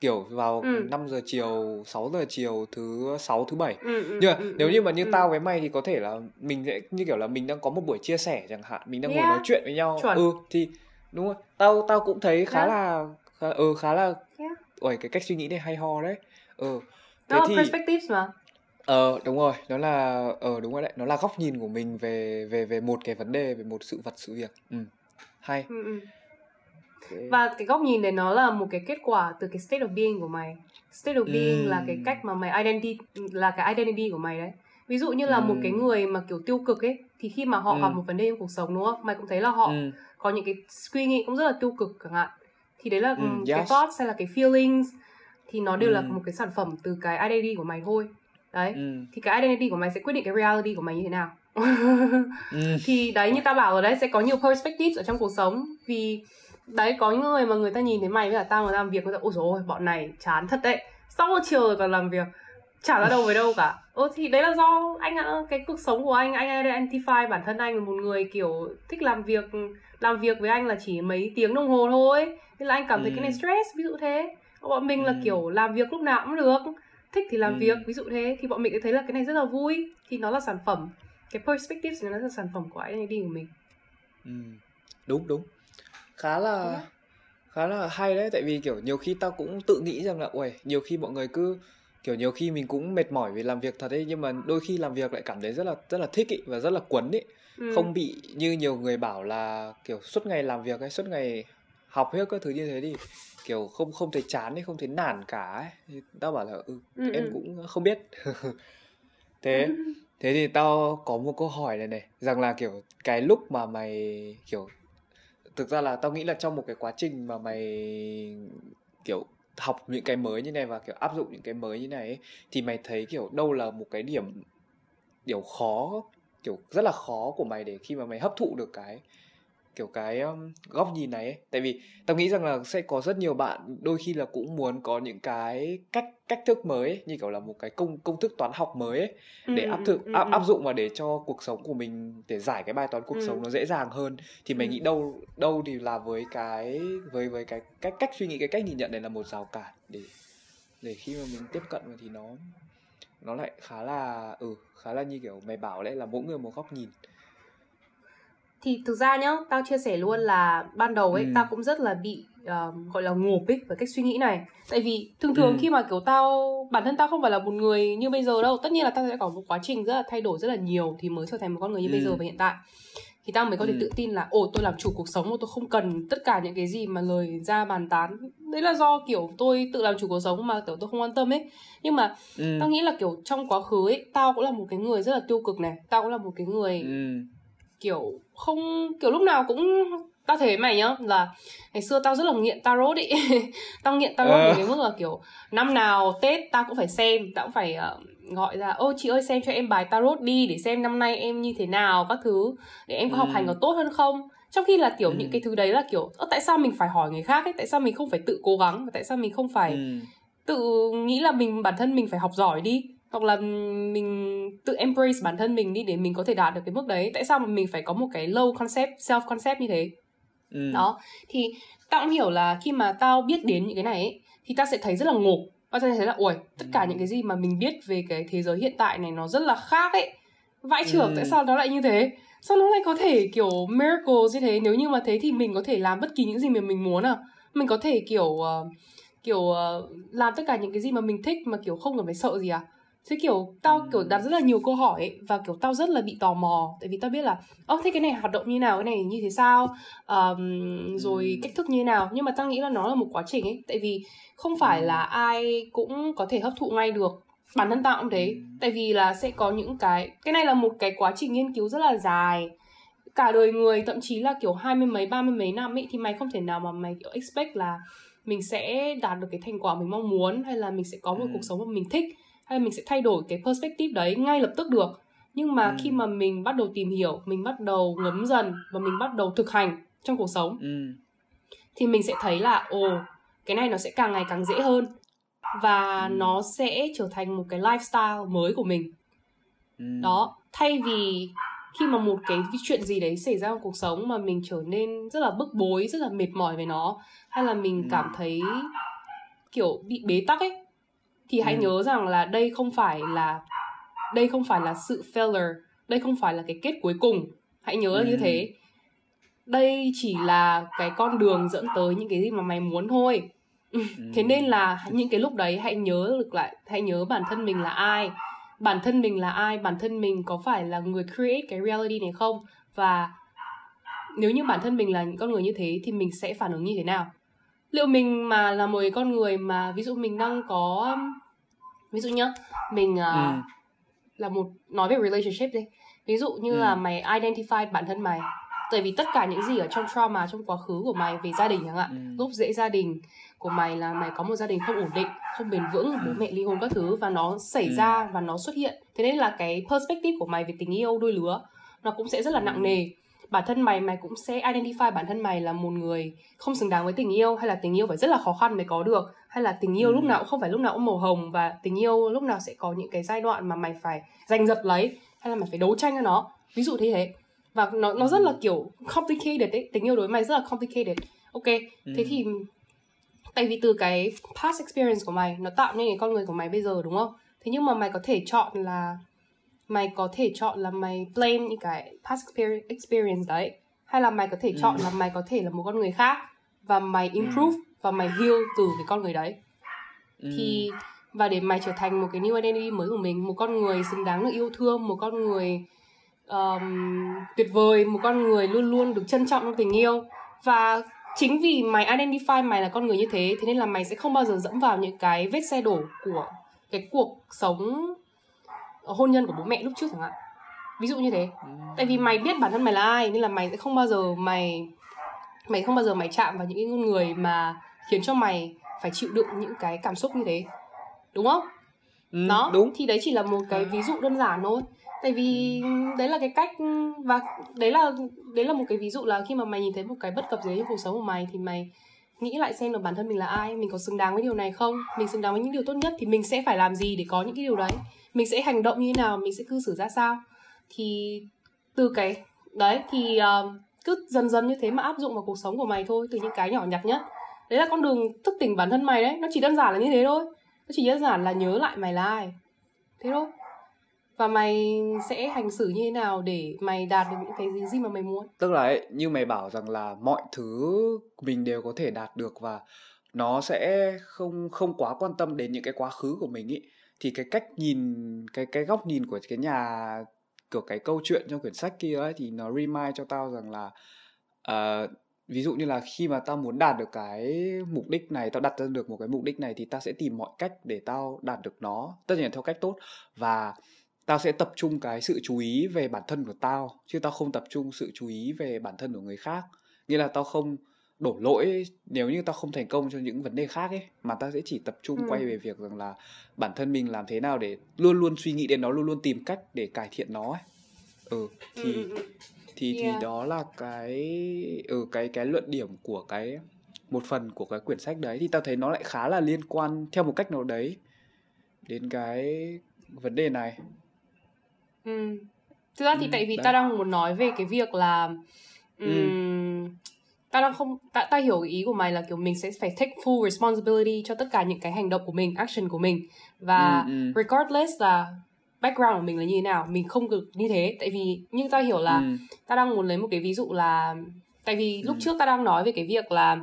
kiểu vào ừ. 5 giờ chiều 6 giờ chiều thứ sáu thứ bảy ừ, ừ, nhưng mà ừ, nếu ừ, như mà như ừ. tao với mày thì có thể là mình sẽ như kiểu là mình đang có một buổi chia sẻ chẳng hạn mình đang yeah. ngồi nói chuyện với nhau Chuẩn. ừ thì đúng rồi tao tao cũng thấy khá yeah. là khá, ừ khá là yeah. ôi cái cách suy nghĩ này hay ho đấy ừ thế nó thì perspectives mà ờ đúng rồi nó là ờ đúng rồi đấy nó là góc nhìn của mình về về về một cái vấn đề về một sự vật sự việc ừ hay ừ, ừ okay. và cái góc nhìn này nó là một cái kết quả từ cái state of being của mày state of being mm. là cái cách mà mày identity là cái identity của mày đấy ví dụ như là mm. một cái người mà kiểu tiêu cực ấy thì khi mà họ mm. gặp một vấn đề trong cuộc sống đúng không mày cũng thấy là họ mm. có những cái suy nghĩ cũng rất là tiêu cực chẳng hạn thì đấy là cái yes. thoughts hay là cái feelings thì nó đều mm. là một cái sản phẩm từ cái identity của mày thôi đấy mm. thì cái identity của mày sẽ quyết định cái reality của mày như thế nào mm. thì đấy như ta bảo rồi đấy sẽ có nhiều perspectives ở trong cuộc sống vì đấy có những người mà người ta nhìn thấy mày với cả tao người ta làm việc người ta ôi rồi bọn này chán thật đấy sau chiều rồi còn làm việc chả ra đâu với đâu cả Ồ thì đấy là do anh cái cuộc sống của anh anh identify bản thân anh là một người kiểu thích làm việc làm việc với anh là chỉ mấy tiếng đồng hồ thôi nên là anh cảm thấy ừ. cái này ừ. stress ví dụ thế bọn mình ừ. là kiểu làm việc lúc nào cũng được thích thì làm ừ. việc ví dụ thế thì bọn mình thấy là cái này rất là vui thì nó là sản phẩm cái perspective nó là sản phẩm của identity của mình ừ. đúng đúng khá là ừ. khá là hay đấy tại vì kiểu nhiều khi tao cũng tự nghĩ rằng là ui nhiều khi mọi người cứ kiểu nhiều khi mình cũng mệt mỏi vì làm việc thật ấy nhưng mà đôi khi làm việc lại cảm thấy rất là rất là thích ý và rất là quấn ý ừ. không bị như nhiều người bảo là kiểu suốt ngày làm việc hay suốt ngày học hết các thứ như thế thì kiểu không không thấy chán hay không thấy nản cả ấy. Tao bảo là ừ, ừ em ừ. cũng không biết. Thế thế thì tao có một câu hỏi này này rằng là kiểu cái lúc mà mày kiểu thực ra là tao nghĩ là trong một cái quá trình mà mày kiểu học những cái mới như này và kiểu áp dụng những cái mới như này ấy, thì mày thấy kiểu đâu là một cái điểm điều khó kiểu rất là khó của mày để khi mà mày hấp thụ được cái kiểu cái um, góc nhìn này ấy. tại vì tao nghĩ rằng là sẽ có rất nhiều bạn đôi khi là cũng muốn có những cái cách cách thức mới ấy, như kiểu là một cái công công thức toán học mới ấy, để ừ, áp thực ừ, áp ừ. áp dụng và để cho cuộc sống của mình để giải cái bài toán cuộc ừ. sống nó dễ dàng hơn thì mày ừ. nghĩ đâu đâu thì là với cái với với cái cách cách suy nghĩ cái cách nhìn nhận này là một rào cản để để khi mà mình tiếp cận thì nó nó lại khá là ừ khá là như kiểu mày bảo đấy là mỗi người một góc nhìn thì thực ra nhá tao chia sẻ luôn là ban đầu ấy ừ. tao cũng rất là bị uh, gọi là ngộp ấy với cách suy nghĩ này tại vì thường thường ừ. khi mà kiểu tao bản thân tao không phải là một người như bây giờ đâu tất nhiên là tao sẽ có một quá trình rất là thay đổi rất là nhiều thì mới trở thành một con người như ừ. bây giờ và hiện tại thì tao mới có thể ừ. tự tin là ồ tôi làm chủ cuộc sống mà tôi không cần tất cả những cái gì mà lời ra bàn tán đấy là do kiểu tôi tự làm chủ cuộc sống mà kiểu tôi không quan tâm ấy nhưng mà ừ. tao nghĩ là kiểu trong quá khứ ấy tao cũng là một cái người rất là tiêu cực này tao cũng là một cái người ừ kiểu không kiểu lúc nào cũng tao thấy mày nhá là ngày xưa tao rất là nghiện tarot ý tao nghiện tarot à. đến mức là kiểu năm nào tết tao cũng phải xem tao cũng phải uh, gọi ra ô chị ơi xem cho em bài tarot đi để xem năm nay em như thế nào các thứ để em có ừ. học hành có tốt hơn không trong khi là kiểu ừ. những cái thứ đấy là kiểu tại sao mình phải hỏi người khác ấy tại sao mình không phải tự cố gắng và tại sao mình không phải ừ. tự nghĩ là mình bản thân mình phải học giỏi đi hoặc là mình tự embrace bản thân mình đi để mình có thể đạt được cái mức đấy. Tại sao mà mình phải có một cái low concept self concept như thế? Ừ. đó. Thì tao cũng hiểu là khi mà tao biết đến những cái này ấy, thì tao sẽ thấy rất là ngộp. Tao sẽ thấy là ui tất cả ừ. những cái gì mà mình biết về cái thế giới hiện tại này nó rất là khác ấy. Vãi trưởng ừ. tại sao nó lại như thế? Sao nó lại có thể kiểu miracle như thế? Nếu như mà thế thì mình có thể làm bất kỳ những gì mà mình muốn à. Mình có thể kiểu uh, kiểu uh, làm tất cả những cái gì mà mình thích mà kiểu không cần phải sợ gì à thế kiểu tao kiểu đặt rất là nhiều câu hỏi ấy, và kiểu tao rất là bị tò mò. Tại vì tao biết là ơ thế cái này hoạt động như nào? Cái này như thế sao? Um, rồi cách thức như nào? Nhưng mà tao nghĩ là nó là một quá trình ấy. Tại vì không phải là ai cũng có thể hấp thụ ngay được. Bản thân tao cũng thế. Tại vì là sẽ có những cái cái này là một cái quá trình nghiên cứu rất là dài. Cả đời người thậm chí là kiểu hai mươi mấy ba mươi mấy năm ấy thì mày không thể nào mà mày kiểu expect là mình sẽ đạt được cái thành quả mình mong muốn hay là mình sẽ có một cuộc sống mà mình thích hay mình sẽ thay đổi cái perspective đấy ngay lập tức được nhưng mà ừ. khi mà mình bắt đầu tìm hiểu mình bắt đầu ngấm dần và mình bắt đầu thực hành trong cuộc sống ừ. thì mình sẽ thấy là ồ cái này nó sẽ càng ngày càng dễ hơn và ừ. nó sẽ trở thành một cái lifestyle mới của mình ừ. đó thay vì khi mà một cái chuyện gì đấy xảy ra trong cuộc sống mà mình trở nên rất là bức bối rất là mệt mỏi về nó hay là mình ừ. cảm thấy kiểu bị bế tắc ấy thì hãy ừ. nhớ rằng là đây không phải là đây không phải là sự failure đây không phải là cái kết cuối cùng hãy nhớ ừ. như thế đây chỉ là cái con đường dẫn tới những cái gì mà mày muốn thôi ừ. thế nên là những cái lúc đấy hãy nhớ được lại hãy nhớ bản thân mình là ai bản thân mình là ai bản thân mình có phải là người create cái reality này không và nếu như bản thân mình là những con người như thế thì mình sẽ phản ứng như thế nào liệu mình mà là một con người mà ví dụ mình đang có ví dụ nhá mình uh, ừ. là một nói về relationship đi ví dụ như ừ. là mày identify bản thân mày tại vì tất cả những gì ở trong trauma trong quá khứ của mày về gia đình chẳng hạn ừ. lúc dễ gia đình của mày là mày có một gia đình không ổn định không bền vững bố mẹ ly hôn các thứ và nó xảy ừ. ra và nó xuất hiện thế nên là cái perspective của mày về tình yêu đôi lứa nó cũng sẽ rất là nặng nề bản thân mày mày cũng sẽ identify bản thân mày là một người không xứng đáng với tình yêu hay là tình yêu phải rất là khó khăn mới có được hay là tình yêu ừ. lúc nào cũng không phải lúc nào cũng màu hồng và tình yêu lúc nào sẽ có những cái giai đoạn mà mày phải giành giật lấy hay là mày phải đấu tranh cho nó ví dụ thế thế và nó nó rất là ừ. kiểu complicated ấy tình yêu đối với mày rất là complicated ok ừ. thế thì tại vì từ cái past experience của mày nó tạo nên cái con người của mày bây giờ đúng không thế nhưng mà mày có thể chọn là mày có thể chọn là mày blame những cái past experience đấy hay là mày có thể chọn ừ. là mày có thể là một con người khác và mày improve ừ. và mày heal từ cái con người đấy ừ. thì và để mày trở thành một cái new identity mới của mình một con người xứng đáng được yêu thương một con người um, tuyệt vời một con người luôn luôn được trân trọng trong tình yêu và chính vì mày identify mày là con người như thế thế nên là mày sẽ không bao giờ dẫm vào những cái vết xe đổ của cái cuộc sống hôn nhân của bố mẹ lúc trước chẳng hạn. Ví dụ như thế. Tại vì mày biết bản thân mày là ai nên là mày sẽ không bao giờ mày mày không bao giờ mày chạm vào những cái người mà khiến cho mày phải chịu đựng những cái cảm xúc như thế. Đúng không? Ừ, đó đúng. thì đấy chỉ là một cái ví dụ đơn giản thôi. Tại vì đấy là cái cách và đấy là đấy là một cái ví dụ là khi mà mày nhìn thấy một cái bất cập gì trong cuộc sống của mày thì mày nghĩ lại xem là bản thân mình là ai mình có xứng đáng với điều này không? Mình xứng đáng với những điều tốt nhất thì mình sẽ phải làm gì để có những cái điều đấy mình sẽ hành động như thế nào mình sẽ cư xử ra sao? Thì từ cái đấy thì uh, cứ dần dần như thế mà áp dụng vào cuộc sống của mày thôi từ những cái nhỏ nhặt nhất. Đấy là con đường thức tỉnh bản thân mày đấy nó chỉ đơn giản là như thế thôi. Nó chỉ đơn giản là nhớ lại mày là ai. Thế thôi. Và mày sẽ hành xử như thế nào để mày đạt được những cái gì, gì mà mày muốn? Tức là ấy, như mày bảo rằng là mọi thứ mình đều có thể đạt được và nó sẽ không không quá quan tâm đến những cái quá khứ của mình ý thì cái cách nhìn cái cái góc nhìn của cái nhà của cái câu chuyện trong quyển sách kia ấy thì nó remind cho tao rằng là uh, ví dụ như là khi mà tao muốn đạt được cái mục đích này tao đặt ra được một cái mục đích này thì tao sẽ tìm mọi cách để tao đạt được nó tất nhiên theo cách tốt. Và tao sẽ tập trung cái sự chú ý về bản thân của tao chứ tao không tập trung sự chú ý về bản thân của người khác. Nghĩa là tao không đổ lỗi nếu như tao không thành công cho những vấn đề khác ấy mà tao sẽ chỉ tập trung ừ. quay về việc rằng là bản thân mình làm thế nào để luôn luôn suy nghĩ đến nó luôn luôn tìm cách để cải thiện nó ấy ừ thì ừ. ừ, ừ. thì yeah. thì đó là cái ừ cái cái luận điểm của cái một phần của cái quyển sách đấy thì tao thấy nó lại khá là liên quan theo một cách nào đấy đến cái vấn đề này ừ. thực ra thì ừ, tại vì đấy. ta đang muốn nói về cái việc là um, ừ. Ta đang không ta, ta hiểu ý của mày là kiểu mình sẽ phải take full responsibility cho tất cả những cái hành động của mình action của mình và ừ, ừ. regardless là background của mình là như thế nào mình không được như thế tại vì nhưng ta hiểu là ừ. ta đang muốn lấy một cái ví dụ là tại vì lúc ừ. trước ta đang nói về cái việc là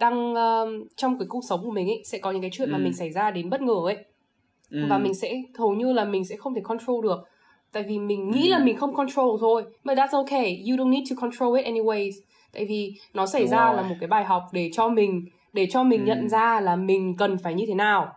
đang uh, trong cái cuộc sống của mình ấy sẽ có những cái chuyện ừ. mà mình xảy ra đến bất ngờ ấy ừ. và mình sẽ hầu như là mình sẽ không thể control được tại vì mình nghĩ ừ. là mình không control thôi but that's okay you don't need to control it anyways tại vì nó xảy Đúng ra rồi. là một cái bài học để cho mình để cho mình ừ. nhận ra là mình cần phải như thế nào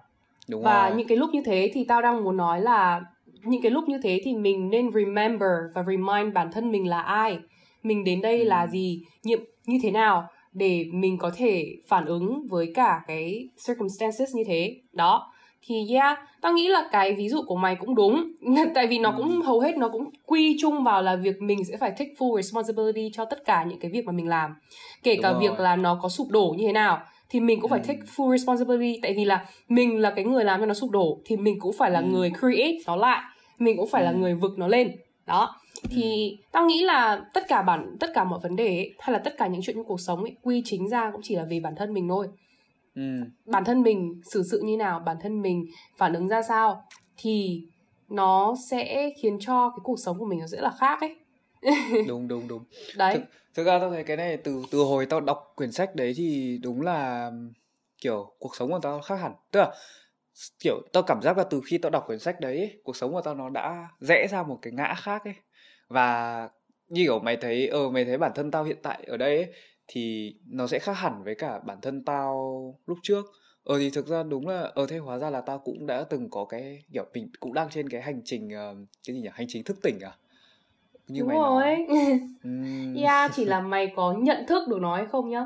Đúng và rồi. những cái lúc như thế thì tao đang muốn nói là những cái lúc như thế thì mình nên remember và remind bản thân mình là ai mình đến đây ừ. là gì nhiệm như thế nào để mình có thể phản ứng với cả cái circumstances như thế đó thì yeah tao nghĩ là cái ví dụ của mày cũng đúng tại vì nó cũng ừ. hầu hết nó cũng quy chung vào là việc mình sẽ phải take full responsibility cho tất cả những cái việc mà mình làm kể đúng cả rồi. việc là nó có sụp đổ như thế nào thì mình cũng phải ừ. take full responsibility tại vì là mình là cái người làm cho nó sụp đổ thì mình cũng phải là ừ. người create nó lại mình cũng phải ừ. là người vực nó lên đó thì ừ. tao nghĩ là tất cả bản tất cả mọi vấn đề ấy, hay là tất cả những chuyện trong cuộc sống ấy quy chính ra cũng chỉ là về bản thân mình thôi ừ. bản thân mình xử sự như nào bản thân mình phản ứng ra sao thì nó sẽ khiến cho cái cuộc sống của mình nó sẽ là khác ấy. Đúng đúng đúng. Đấy. Thực, thực ra tao thấy cái này từ từ hồi tao đọc quyển sách đấy thì đúng là kiểu cuộc sống của tao khác hẳn. Tức là kiểu tao cảm giác là từ khi tao đọc quyển sách đấy ấy, cuộc sống của tao nó đã rẽ ra một cái ngã khác ấy. Và như kiểu mày thấy ờ mày thấy bản thân tao hiện tại ở đây ấy, thì nó sẽ khác hẳn với cả bản thân tao lúc trước ờ thì thực ra đúng là ờ thế hóa ra là tao cũng đã từng có cái kiểu mình cũng đang trên cái hành trình uh, cái gì nhỉ hành trình thức tỉnh à như đúng mày rồi nói. uhm. yeah chỉ là mày có nhận thức được nó hay không nhá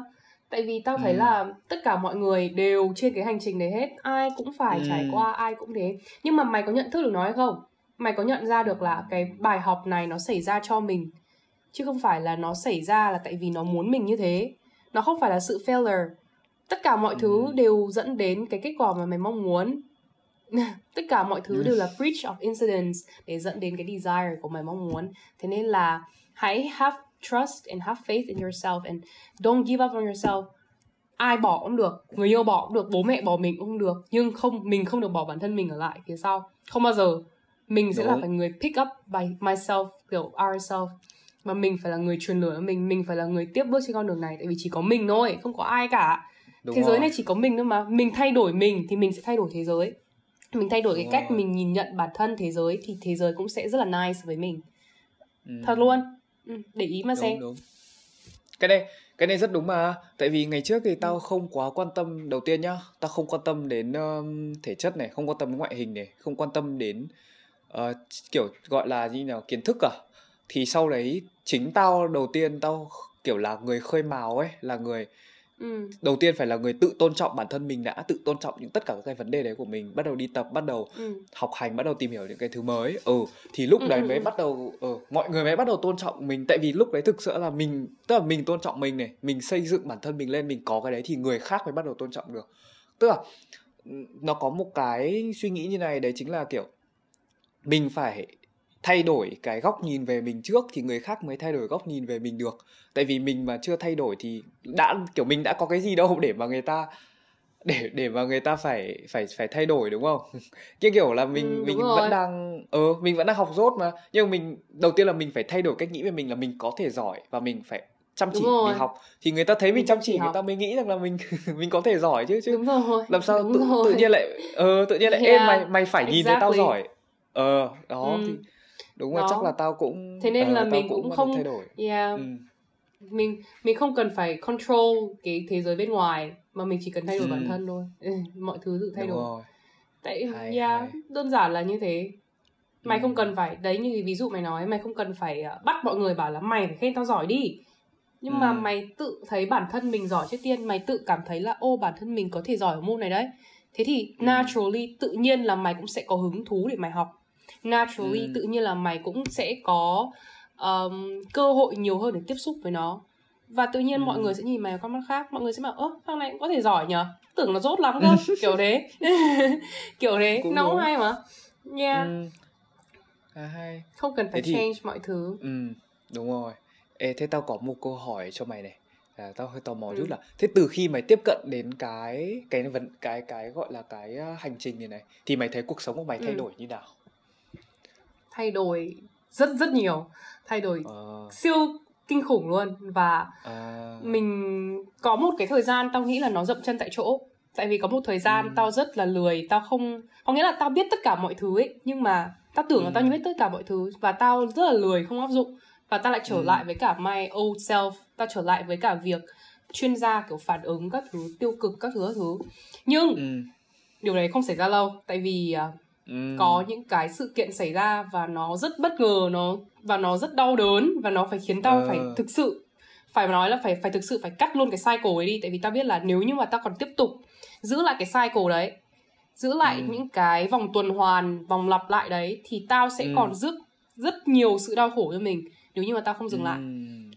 tại vì tao thấy ừ. là tất cả mọi người đều trên cái hành trình đấy hết ai cũng phải ừ. trải qua ai cũng thế nhưng mà mày có nhận thức được nó hay không mày có nhận ra được là cái bài học này nó xảy ra cho mình chứ không phải là nó xảy ra là tại vì nó muốn mình như thế. Nó không phải là sự failure. Tất cả mọi ừ. thứ đều dẫn đến cái kết quả mà mày mong muốn. Tất cả mọi thứ ừ. đều là breach of incidents để dẫn đến cái desire của mày mong muốn. Thế nên là hãy have trust and have faith in yourself and don't give up on yourself. Ai bỏ cũng được người yêu bỏ cũng được bố mẹ bỏ mình cũng được. Nhưng không mình không được bỏ bản thân mình ở lại phía sau. Không bao giờ. Mình sẽ Đúng. là phải người pick up by myself kiểu ourselves và mình phải là người truyền lửa mình mình phải là người tiếp bước trên con đường này tại vì chỉ có mình thôi không có ai cả Đúng thế rồi. giới này chỉ có mình thôi mà mình thay đổi mình thì mình sẽ thay đổi thế giới mình thay đổi Đúng cái rồi. cách mình nhìn nhận bản thân thế giới thì thế giới cũng sẽ rất là nice với mình ừ. thật luôn ừ, để ý mà đúng, xem đúng. cái này cái này rất đúng mà tại vì ngày trước thì tao không quá quan tâm đầu tiên nhá tao không quan tâm đến um, thể chất này không quan tâm đến ngoại hình này không quan tâm đến uh, kiểu gọi là như nào kiến thức à thì sau đấy chính tao đầu tiên tao kiểu là người khơi mào ấy là người Ừ. đầu tiên phải là người tự tôn trọng bản thân mình đã tự tôn trọng những tất cả các cái vấn đề đấy của mình bắt đầu đi tập bắt đầu ừ. học hành bắt đầu tìm hiểu những cái thứ mới ừ thì lúc ừ. đấy mới bắt đầu ừ, mọi người mới bắt đầu tôn trọng mình tại vì lúc đấy thực sự là mình tức là mình tôn trọng mình này mình xây dựng bản thân mình lên mình có cái đấy thì người khác mới bắt đầu tôn trọng được tức là nó có một cái suy nghĩ như này đấy chính là kiểu mình phải thay đổi cái góc nhìn về mình trước thì người khác mới thay đổi góc nhìn về mình được tại vì mình mà chưa thay đổi thì đã kiểu mình đã có cái gì đâu để mà người ta để để mà người ta phải phải phải thay đổi đúng không cái kiểu là mình ừ, mình rồi. vẫn đang ờ mình vẫn đang học rốt mà nhưng mà mình đầu tiên là mình phải thay đổi cách nghĩ về mình là mình có thể giỏi và mình phải chăm chỉ mình học thì người ta thấy mình, mình chăm chỉ người ta mới nghĩ rằng là mình mình có thể giỏi chứ chứ đúng rồi. làm sao đúng tự, rồi. tự nhiên lại ờ tự nhiên lại yeah. êm mày mày phải exactly. nhìn thấy tao giỏi ờ đó ừ. thì đúng rồi chắc là tao cũng thế nên uh, là mình cũng, cũng không thay đổi yeah ừ. mình mình không cần phải control cái thế giới bên ngoài mà mình chỉ cần thay đổi ừ. bản thân thôi mọi thứ tự thay đúng đổi rồi. tại hay, yeah hay. đơn giản là như thế mày ừ. không cần phải đấy như ví dụ mày nói mày không cần phải uh, bắt mọi người bảo là mày phải khen tao giỏi đi nhưng ừ. mà mày tự thấy bản thân mình giỏi trước tiên mày tự cảm thấy là ô bản thân mình có thể giỏi ở môn này đấy thế thì ừ. naturally tự nhiên là mày cũng sẽ có hứng thú để mày học naturally ừ. tự nhiên là mày cũng sẽ có um, cơ hội nhiều hơn để tiếp xúc với nó. Và tự nhiên ừ. mọi người sẽ nhìn mày con mắt khác mọi người sẽ bảo ơ thằng này cũng có thể giỏi nhở tưởng nó dốt lắm cơ. Kiểu thế. Kiểu thế. Cũng nó cũng hay mà. Yeah. Ừ. à, hay. Không cần phải thế change thì... mọi thứ. Ừ đúng rồi. Ê, thế tao có một câu hỏi cho mày này. À, tao hơi tò mò ừ. chút là thế từ khi mày tiếp cận đến cái cái vấn cái cái gọi là cái hành trình này này thì mày thấy cuộc sống của mày thay ừ. đổi như nào thay đổi rất rất nhiều thay đổi uh. siêu kinh khủng luôn và uh. mình có một cái thời gian tao nghĩ là nó dậm chân tại chỗ tại vì có một thời gian um. tao rất là lười tao không có nghĩa là tao biết tất cả mọi thứ ấy nhưng mà tao tưởng um. là tao biết tất cả mọi thứ và tao rất là lười không áp dụng và tao lại trở um. lại với cả my old self tao trở lại với cả việc chuyên gia kiểu phản ứng các thứ tiêu cực các thứ các thứ nhưng um. điều đấy không xảy ra lâu tại vì uh, ừ. có những cái sự kiện xảy ra và nó rất bất ngờ nó và nó rất đau đớn và nó phải khiến tao ờ. phải thực sự phải nói là phải phải thực sự phải cắt luôn cái cycle ấy đi tại vì tao biết là nếu như mà tao còn tiếp tục giữ lại cái cycle đấy giữ lại ừ. những cái vòng tuần hoàn vòng lặp lại đấy thì tao sẽ ừ. còn rước rất nhiều sự đau khổ cho mình nếu như mà tao không dừng ừ. lại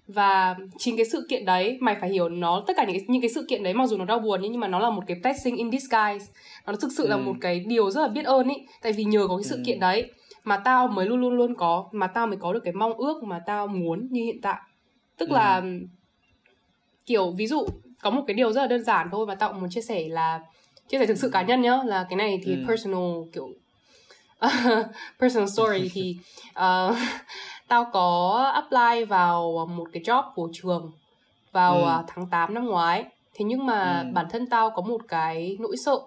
và chính cái sự kiện đấy mày phải hiểu nó tất cả những cái, những cái sự kiện đấy mặc dù nó đau buồn nhưng mà nó là một cái blessing in disguise nó thực sự ừ. là một cái điều rất là biết ơn ý tại vì nhờ có cái sự ừ. kiện đấy mà tao mới luôn luôn luôn có mà tao mới có được cái mong ước mà tao muốn như hiện tại tức ừ. là kiểu ví dụ có một cái điều rất là đơn giản thôi mà tao cũng muốn chia sẻ là chia sẻ thực sự cá nhân nhá là cái này thì ừ. personal kiểu personal story thì uh, tao có apply vào một cái job của trường vào ừ. À, tháng 8 năm ngoái thế nhưng mà ừ. bản thân tao có một cái nỗi sợ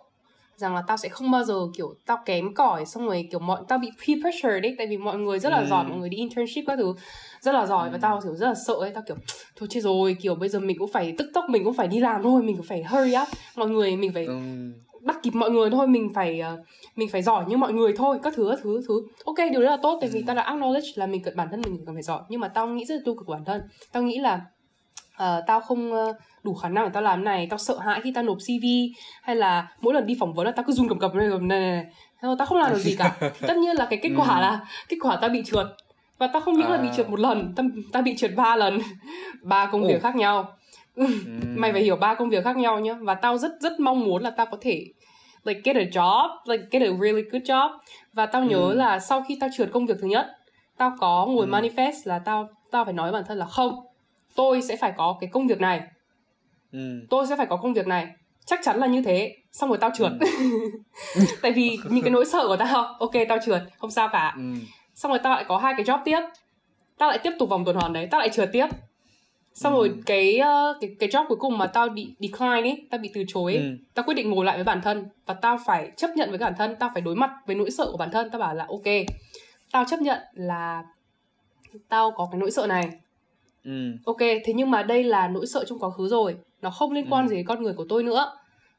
rằng là tao sẽ không bao giờ kiểu tao kém cỏi xong rồi kiểu mọi tao bị peer pressure đấy tại vì mọi người rất là ừ. giỏi mọi người đi internship các thứ rất là giỏi ừ. và tao kiểu rất là sợ ấy tao kiểu thôi chết rồi kiểu bây giờ mình cũng phải tức tốc mình cũng phải đi làm thôi mình cũng phải hurry up mọi người mình phải ừ bắt kịp mọi người thôi mình phải uh, mình phải giỏi như mọi người thôi các thứ các thứ thứ ok điều đó là tốt tại vì tao đã acknowledge là mình cần bản thân mình cần phải giỏi nhưng mà tao nghĩ rất là tiêu cực bản thân tao nghĩ là uh, tao không uh, đủ khả năng để tao làm này tao sợ hãi khi tao nộp cv hay là mỗi lần đi phỏng vấn là tao cứ run cầm cầm này này, này. tao không làm được gì cả tất nhiên là cái kết quả ừ. là kết quả tao bị trượt và tao không à. là bị à. trượt một lần tao, tao bị trượt ba lần ba công việc khác nhau mày phải hiểu ba công việc khác nhau nhá và tao rất rất mong muốn là tao có thể like get a job like get a really good job và tao nhớ ừ. là sau khi tao trượt công việc thứ nhất tao có ngồi ừ. manifest là tao tao phải nói với bản thân là không tôi sẽ phải có cái công việc này ừ. tôi sẽ phải có công việc này chắc chắn là như thế xong rồi tao trượt ừ. tại vì những cái nỗi sợ của tao ok tao trượt không sao cả ừ. xong rồi tao lại có hai cái job tiếp tao lại tiếp tục vòng tuần hoàn đấy tao lại trượt tiếp xong ừ. rồi cái uh, cái cái job cuối cùng mà tao bị decline ấy tao bị từ chối ấy, ừ. tao quyết định ngồi lại với bản thân và tao phải chấp nhận với bản thân tao phải đối mặt với nỗi sợ của bản thân tao bảo là ok tao chấp nhận là tao có cái nỗi sợ này ừ. ok thế nhưng mà đây là nỗi sợ trong quá khứ rồi nó không liên quan ừ. gì đến con người của tôi nữa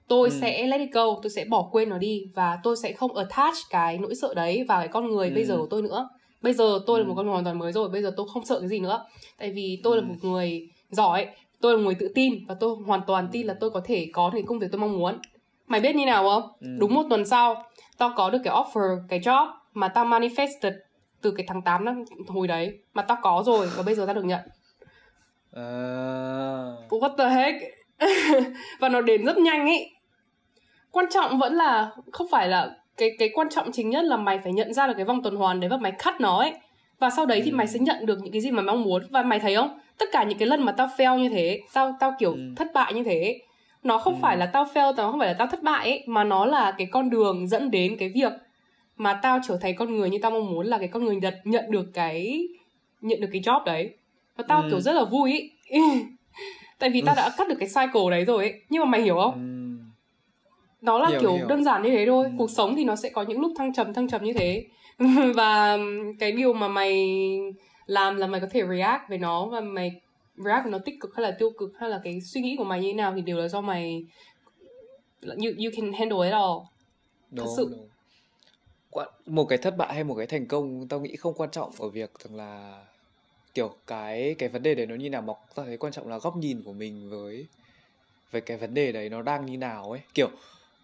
tôi ừ. sẽ let it go tôi sẽ bỏ quên nó đi và tôi sẽ không attach cái nỗi sợ đấy vào cái con người ừ. bây giờ của tôi nữa bây giờ tôi ừ. là một con người hoàn toàn mới rồi bây giờ tôi không sợ cái gì nữa. Tại vì tôi ừ. là một người giỏi tôi là một người tự tin và tôi hoàn toàn tin là tôi có thể có được công việc tôi mong muốn. Mày biết như nào không? Ừ. đúng một tuần sau tao có được cái offer cái job mà tao manifested từ cái tháng 8 năm hồi đấy mà tao có rồi và bây giờ tao được nhận. Uh... what the heck? Và nó đến rất nhanh ý. Quan trọng vẫn là không phải là cái cái quan trọng chính nhất là mày phải nhận ra được cái vòng tuần hoàn đấy và mày cắt nó ấy và sau đấy ừ. thì mày sẽ nhận được những cái gì mà mong muốn và mày thấy không tất cả những cái lần mà tao fail như thế tao tao kiểu ừ. thất bại như thế nó không ừ. phải là tao fail tao không phải là tao thất bại ấy mà nó là cái con đường dẫn đến cái việc mà tao trở thành con người như tao mong muốn là cái con người nhận nhận được cái nhận được cái job đấy và tao ừ. kiểu rất là vui ý tại vì tao đã cắt được cái cycle đấy rồi ấy nhưng mà mày hiểu không ừ. Nó là hiểu, kiểu hiểu. đơn giản như thế thôi. Ừ. cuộc sống thì nó sẽ có những lúc thăng trầm thăng trầm như thế. Và cái điều mà mày làm là mày có thể react về nó và mày react về nó tích cực hay là tiêu cực hay là cái suy nghĩ của mày như thế nào thì đều là do mày you, you can handle it all. Đúng, thật sự. đúng. Một cái thất bại hay một cái thành công tao nghĩ không quan trọng ở việc rằng là kiểu cái cái vấn đề đấy nó như nào mà tao thấy quan trọng là góc nhìn của mình với với cái vấn đề đấy nó đang như nào ấy. Kiểu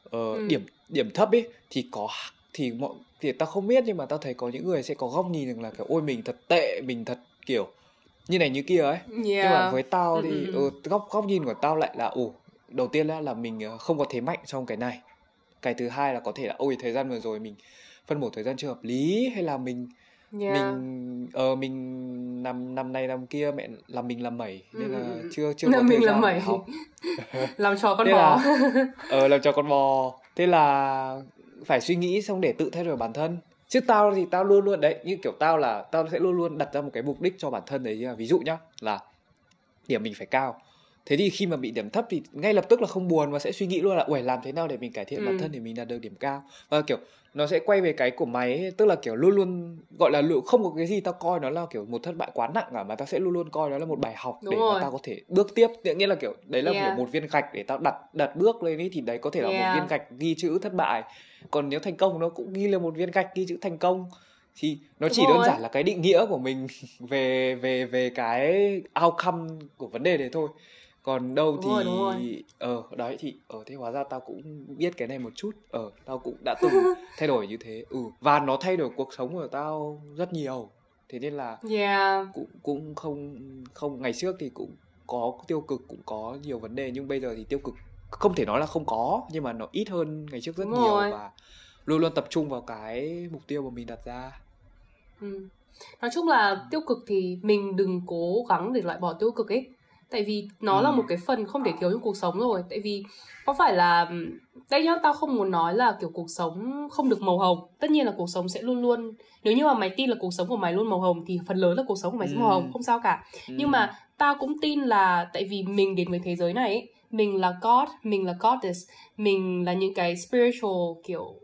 uh, ừ. điểm điểm thấp ấy thì có thì mọi thì tao không biết nhưng mà tao thấy có những người sẽ có góc nhìn rằng là kiểu ôi mình thật tệ mình thật kiểu như này như kia ấy yeah. nhưng mà với tao thì ừ, ừ. Ừ, góc góc nhìn của tao lại là ồ đầu tiên là là mình ờ, không có thế mạnh trong cái này cái thứ hai là có thể là ôi thời gian vừa rồi mình phân bổ thời gian chưa hợp lý hay là mình yeah. mình ờ uh, mình năm năm nay năm kia mẹ làm mình làm mẩy nên là ừ. chưa chưa có mình làm mẩy. học. Làm trò con bò. Ờ uh, làm trò con bò. Thế là phải suy nghĩ xong để tự thay đổi bản thân. Chứ tao thì tao luôn luôn đấy như kiểu tao là tao sẽ luôn luôn đặt ra một cái mục đích cho bản thân đấy ví dụ nhá là điểm mình phải cao thế thì khi mà bị điểm thấp thì ngay lập tức là không buồn và sẽ suy nghĩ luôn là ủa làm thế nào để mình cải thiện ừ. bản thân để mình đạt được điểm cao và kiểu nó sẽ quay về cái của mày ấy, tức là kiểu luôn luôn gọi là không có cái gì tao coi nó là kiểu một thất bại quá nặng cả mà tao sẽ luôn luôn coi nó là một bài học Đúng để rồi. mà tao có thể bước tiếp nhiên là kiểu đấy là yeah. kiểu một viên gạch để tao đặt đặt bước lên ấy thì đấy có thể là yeah. một viên gạch ghi chữ thất bại còn nếu thành công nó cũng ghi là một viên gạch ghi chữ thành công thì nó Đúng chỉ rồi. đơn giản là cái định nghĩa của mình về về về cái outcome của vấn đề đấy thôi còn đâu đúng thì rồi, đúng rồi. ờ đấy thì ở ờ, thế hóa ra tao cũng biết cái này một chút ờ tao cũng đã từng thay đổi như thế ừ và nó thay đổi cuộc sống của tao rất nhiều thế nên là yeah. cũng cũng không không ngày trước thì cũng có tiêu cực cũng có nhiều vấn đề nhưng bây giờ thì tiêu cực không thể nói là không có nhưng mà nó ít hơn ngày trước rất Đúng nhiều rồi. và luôn luôn tập trung vào cái mục tiêu mà mình đặt ra ừ. nói chung là tiêu cực thì mình đừng cố gắng để loại bỏ tiêu cực ấy tại vì nó ừ. là một cái phần không thể thiếu trong cuộc sống rồi tại vì có phải là đây nhá tao không muốn nói là kiểu cuộc sống không được màu hồng tất nhiên là cuộc sống sẽ luôn luôn nếu như mà mày tin là cuộc sống của mày luôn màu hồng thì phần lớn là cuộc sống của mày ừ. sẽ màu hồng không sao cả ừ. nhưng mà tao cũng tin là tại vì mình đến với thế giới này ấy, mình là god mình là goddess mình là những cái spiritual kiểu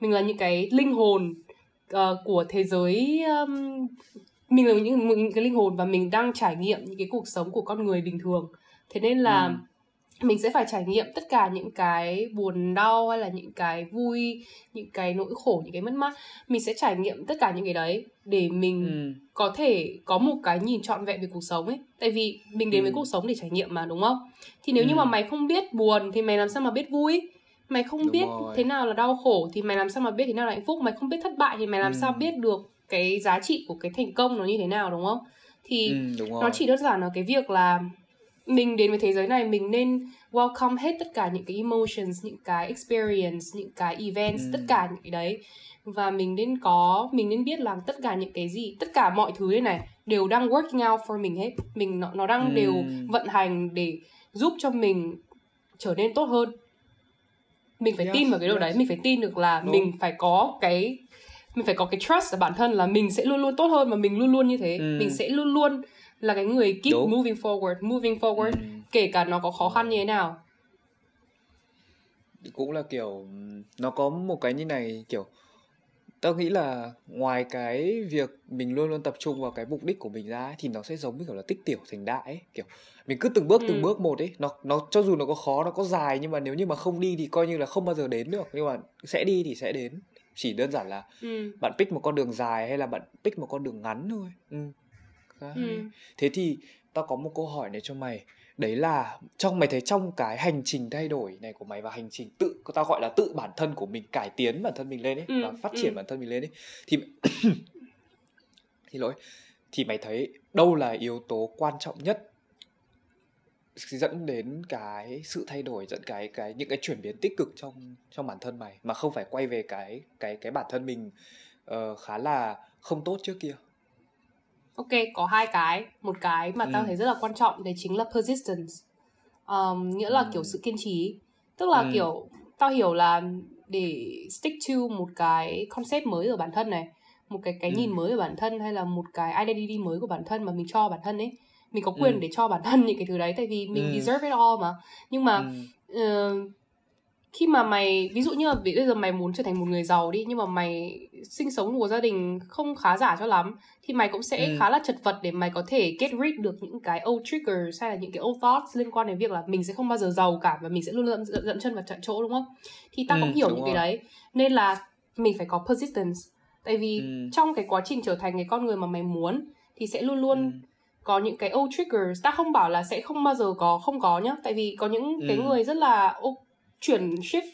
mình là những cái linh hồn uh, của thế giới um, mình là những, những cái linh hồn và mình đang trải nghiệm những cái cuộc sống của con người bình thường thế nên là ừ. mình sẽ phải trải nghiệm tất cả những cái buồn đau hay là những cái vui những cái nỗi khổ những cái mất mát mình sẽ trải nghiệm tất cả những cái đấy để mình ừ. có thể có một cái nhìn trọn vẹn về cuộc sống ấy tại vì mình đến ừ. với cuộc sống để trải nghiệm mà đúng không thì nếu ừ. như mà mày không biết buồn thì mày làm sao mà biết vui mày không Đúng biết rồi. thế nào là đau khổ thì mày làm sao mà biết thế nào là hạnh phúc mày không biết thất bại thì mày làm ừ. sao biết được cái giá trị của cái thành công nó như thế nào đúng không thì ừ, đúng nó chỉ đơn giản là cái việc là mình đến với thế giới này mình nên welcome hết tất cả những cái emotions những cái experience những cái events ừ. tất cả những cái đấy và mình nên có mình nên biết là tất cả những cái gì tất cả mọi thứ đây này đều đang working out for mình hết mình nó, nó đang ừ. đều vận hành để giúp cho mình trở nên tốt hơn mình phải yes, tin vào cái điều yes. đấy mình phải tin được là Đúng. mình phải có cái mình phải có cái trust ở bản thân là mình sẽ luôn luôn tốt hơn và mình luôn luôn như thế ừ. mình sẽ luôn luôn là cái người keep Đúng. moving forward moving forward ừ. kể cả nó có khó khăn như thế nào cũng là kiểu nó có một cái như này kiểu tao nghĩ là ngoài cái việc mình luôn luôn tập trung vào cái mục đích của mình ra ấy, thì nó sẽ giống như kiểu là tích tiểu thành đại ấy kiểu mình cứ từng bước từng ừ. bước một ấy nó nó cho dù nó có khó nó có dài nhưng mà nếu như mà không đi thì coi như là không bao giờ đến được nhưng mà sẽ đi thì sẽ đến chỉ đơn giản là ừ. bạn pick một con đường dài hay là bạn pick một con đường ngắn thôi ừ. ừ. thế thì tao có một câu hỏi này cho mày đấy là trong mày thấy trong cái hành trình thay đổi này của mày và hành trình tự tao gọi là tự bản thân của mình cải tiến bản thân mình lên ấy ừ, và phát triển ừ. bản thân mình lên ấy thì thì lỗi thì mày thấy đâu là yếu tố quan trọng nhất dẫn đến cái sự thay đổi dẫn cái cái những cái chuyển biến tích cực trong trong bản thân mày mà không phải quay về cái cái cái bản thân mình uh, khá là không tốt trước kia ok có hai cái một cái mà ừ. tao thấy rất là quan trọng đấy chính là persistence um, nghĩa là ừ. kiểu sự kiên trì tức là ừ. kiểu tao hiểu là để stick to một cái concept mới ở bản thân này một cái cái ừ. nhìn mới ở bản thân hay là một cái identity mới của bản thân mà mình cho bản thân ấy mình có quyền ừ. để cho bản thân những cái thứ đấy tại vì mình ừ. deserve it all mà nhưng mà ừ. uh, khi mà mày ví dụ như là bây giờ mày muốn trở thành một người giàu đi nhưng mà mày sinh sống một gia đình không khá giả cho lắm thì mày cũng sẽ ừ. khá là chật vật để mày có thể get rid được những cái old triggers hay là những cái old thoughts liên quan đến việc là mình sẽ không bao giờ giàu cả và mình sẽ luôn luôn dậm, dậm chân vào trận chỗ đúng không thì ta ừ, cũng hiểu những rồi. cái đấy nên là mình phải có persistence tại vì ừ. trong cái quá trình trở thành cái con người mà mày muốn thì sẽ luôn luôn ừ. Có những cái old triggers. Ta không bảo là sẽ không bao giờ có không có nhá. Tại vì có những ừ. cái người rất là chuyển shift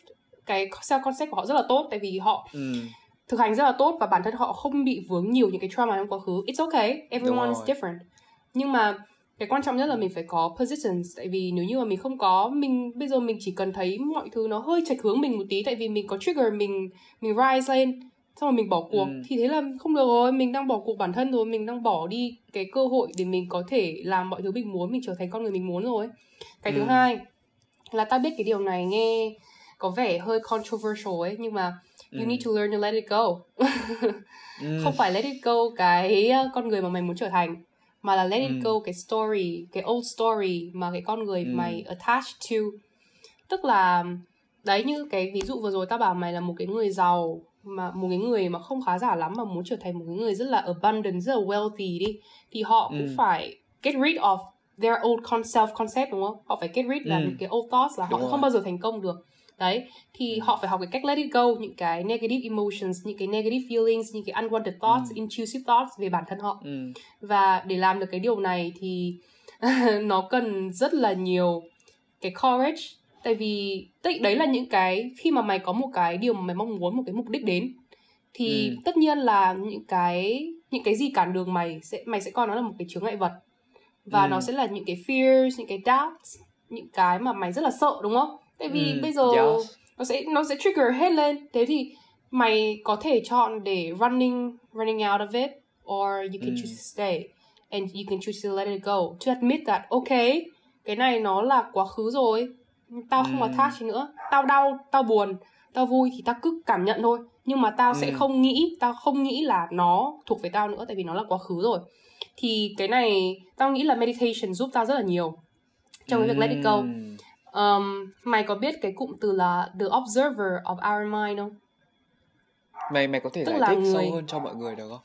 cái self concept của họ rất là tốt. Tại vì họ ừ. thực hành rất là tốt và bản thân họ không bị vướng nhiều những cái trauma trong quá khứ. It's okay. Everyone is different. Nhưng mà cái quan trọng nhất là mình phải có persistence. Tại vì nếu như mà mình không có mình bây giờ mình chỉ cần thấy mọi thứ nó hơi chệch hướng mình một tí. Tại vì mình có trigger mình mình rise lên xong rồi mình bỏ cuộc ừ. thì thế là không được rồi mình đang bỏ cuộc bản thân rồi mình đang bỏ đi cái cơ hội để mình có thể làm mọi thứ mình muốn mình trở thành con người mình muốn rồi cái ừ. thứ hai là tao biết cái điều này nghe có vẻ hơi controversial ấy nhưng mà you ừ. need to learn to let it go ừ. không phải let it go cái ờ, con người mà mày muốn trở thành mà là let it ừ. go cái story cái old story mà cái con người ừ. mày attached to tức là đấy như cái ví dụ vừa rồi tao bảo mày là một cái người giàu mà một cái người mà không khá giả lắm mà muốn trở thành một cái người rất là abundant rất là wealthy đi thì họ cũng ừ. phải get rid of their old self concept đúng không họ phải get rid là ừ. những cái old thoughts là đúng họ rồi. không bao giờ thành công được đấy thì ừ. họ phải học cái cách let it go những cái negative emotions những cái negative feelings những cái unwanted thoughts ừ. intrusive thoughts về bản thân họ ừ. và để làm được cái điều này thì nó cần rất là nhiều cái courage tại vì đấy là những cái khi mà mày có một cái điều mà mày mong muốn một cái mục đích đến thì ừ. tất nhiên là những cái những cái gì cản đường mày sẽ mày sẽ coi nó là một cái chướng ngại vật và ừ. nó sẽ là những cái fears những cái doubts những cái mà mày rất là sợ đúng không tại vì ừ. bây giờ yes. nó sẽ nó sẽ trigger hết lên thế thì mày có thể chọn để running running out of it or you can mm. choose to stay and you can choose to let it go to admit that okay cái này nó là quá khứ rồi tao không mm. attach nữa. Tao đau tao buồn tao vui thì tao cứ cảm nhận thôi. Nhưng mà tao mm. sẽ không nghĩ tao không nghĩ là nó thuộc về tao nữa tại vì nó là quá khứ rồi. Thì cái này tao nghĩ là meditation giúp tao rất là nhiều trong cái việc let it go. Um, mày có biết cái cụm từ là the observer of our mind không? Mày mày có thể Tức giải thích người... sâu hơn cho mọi người được không?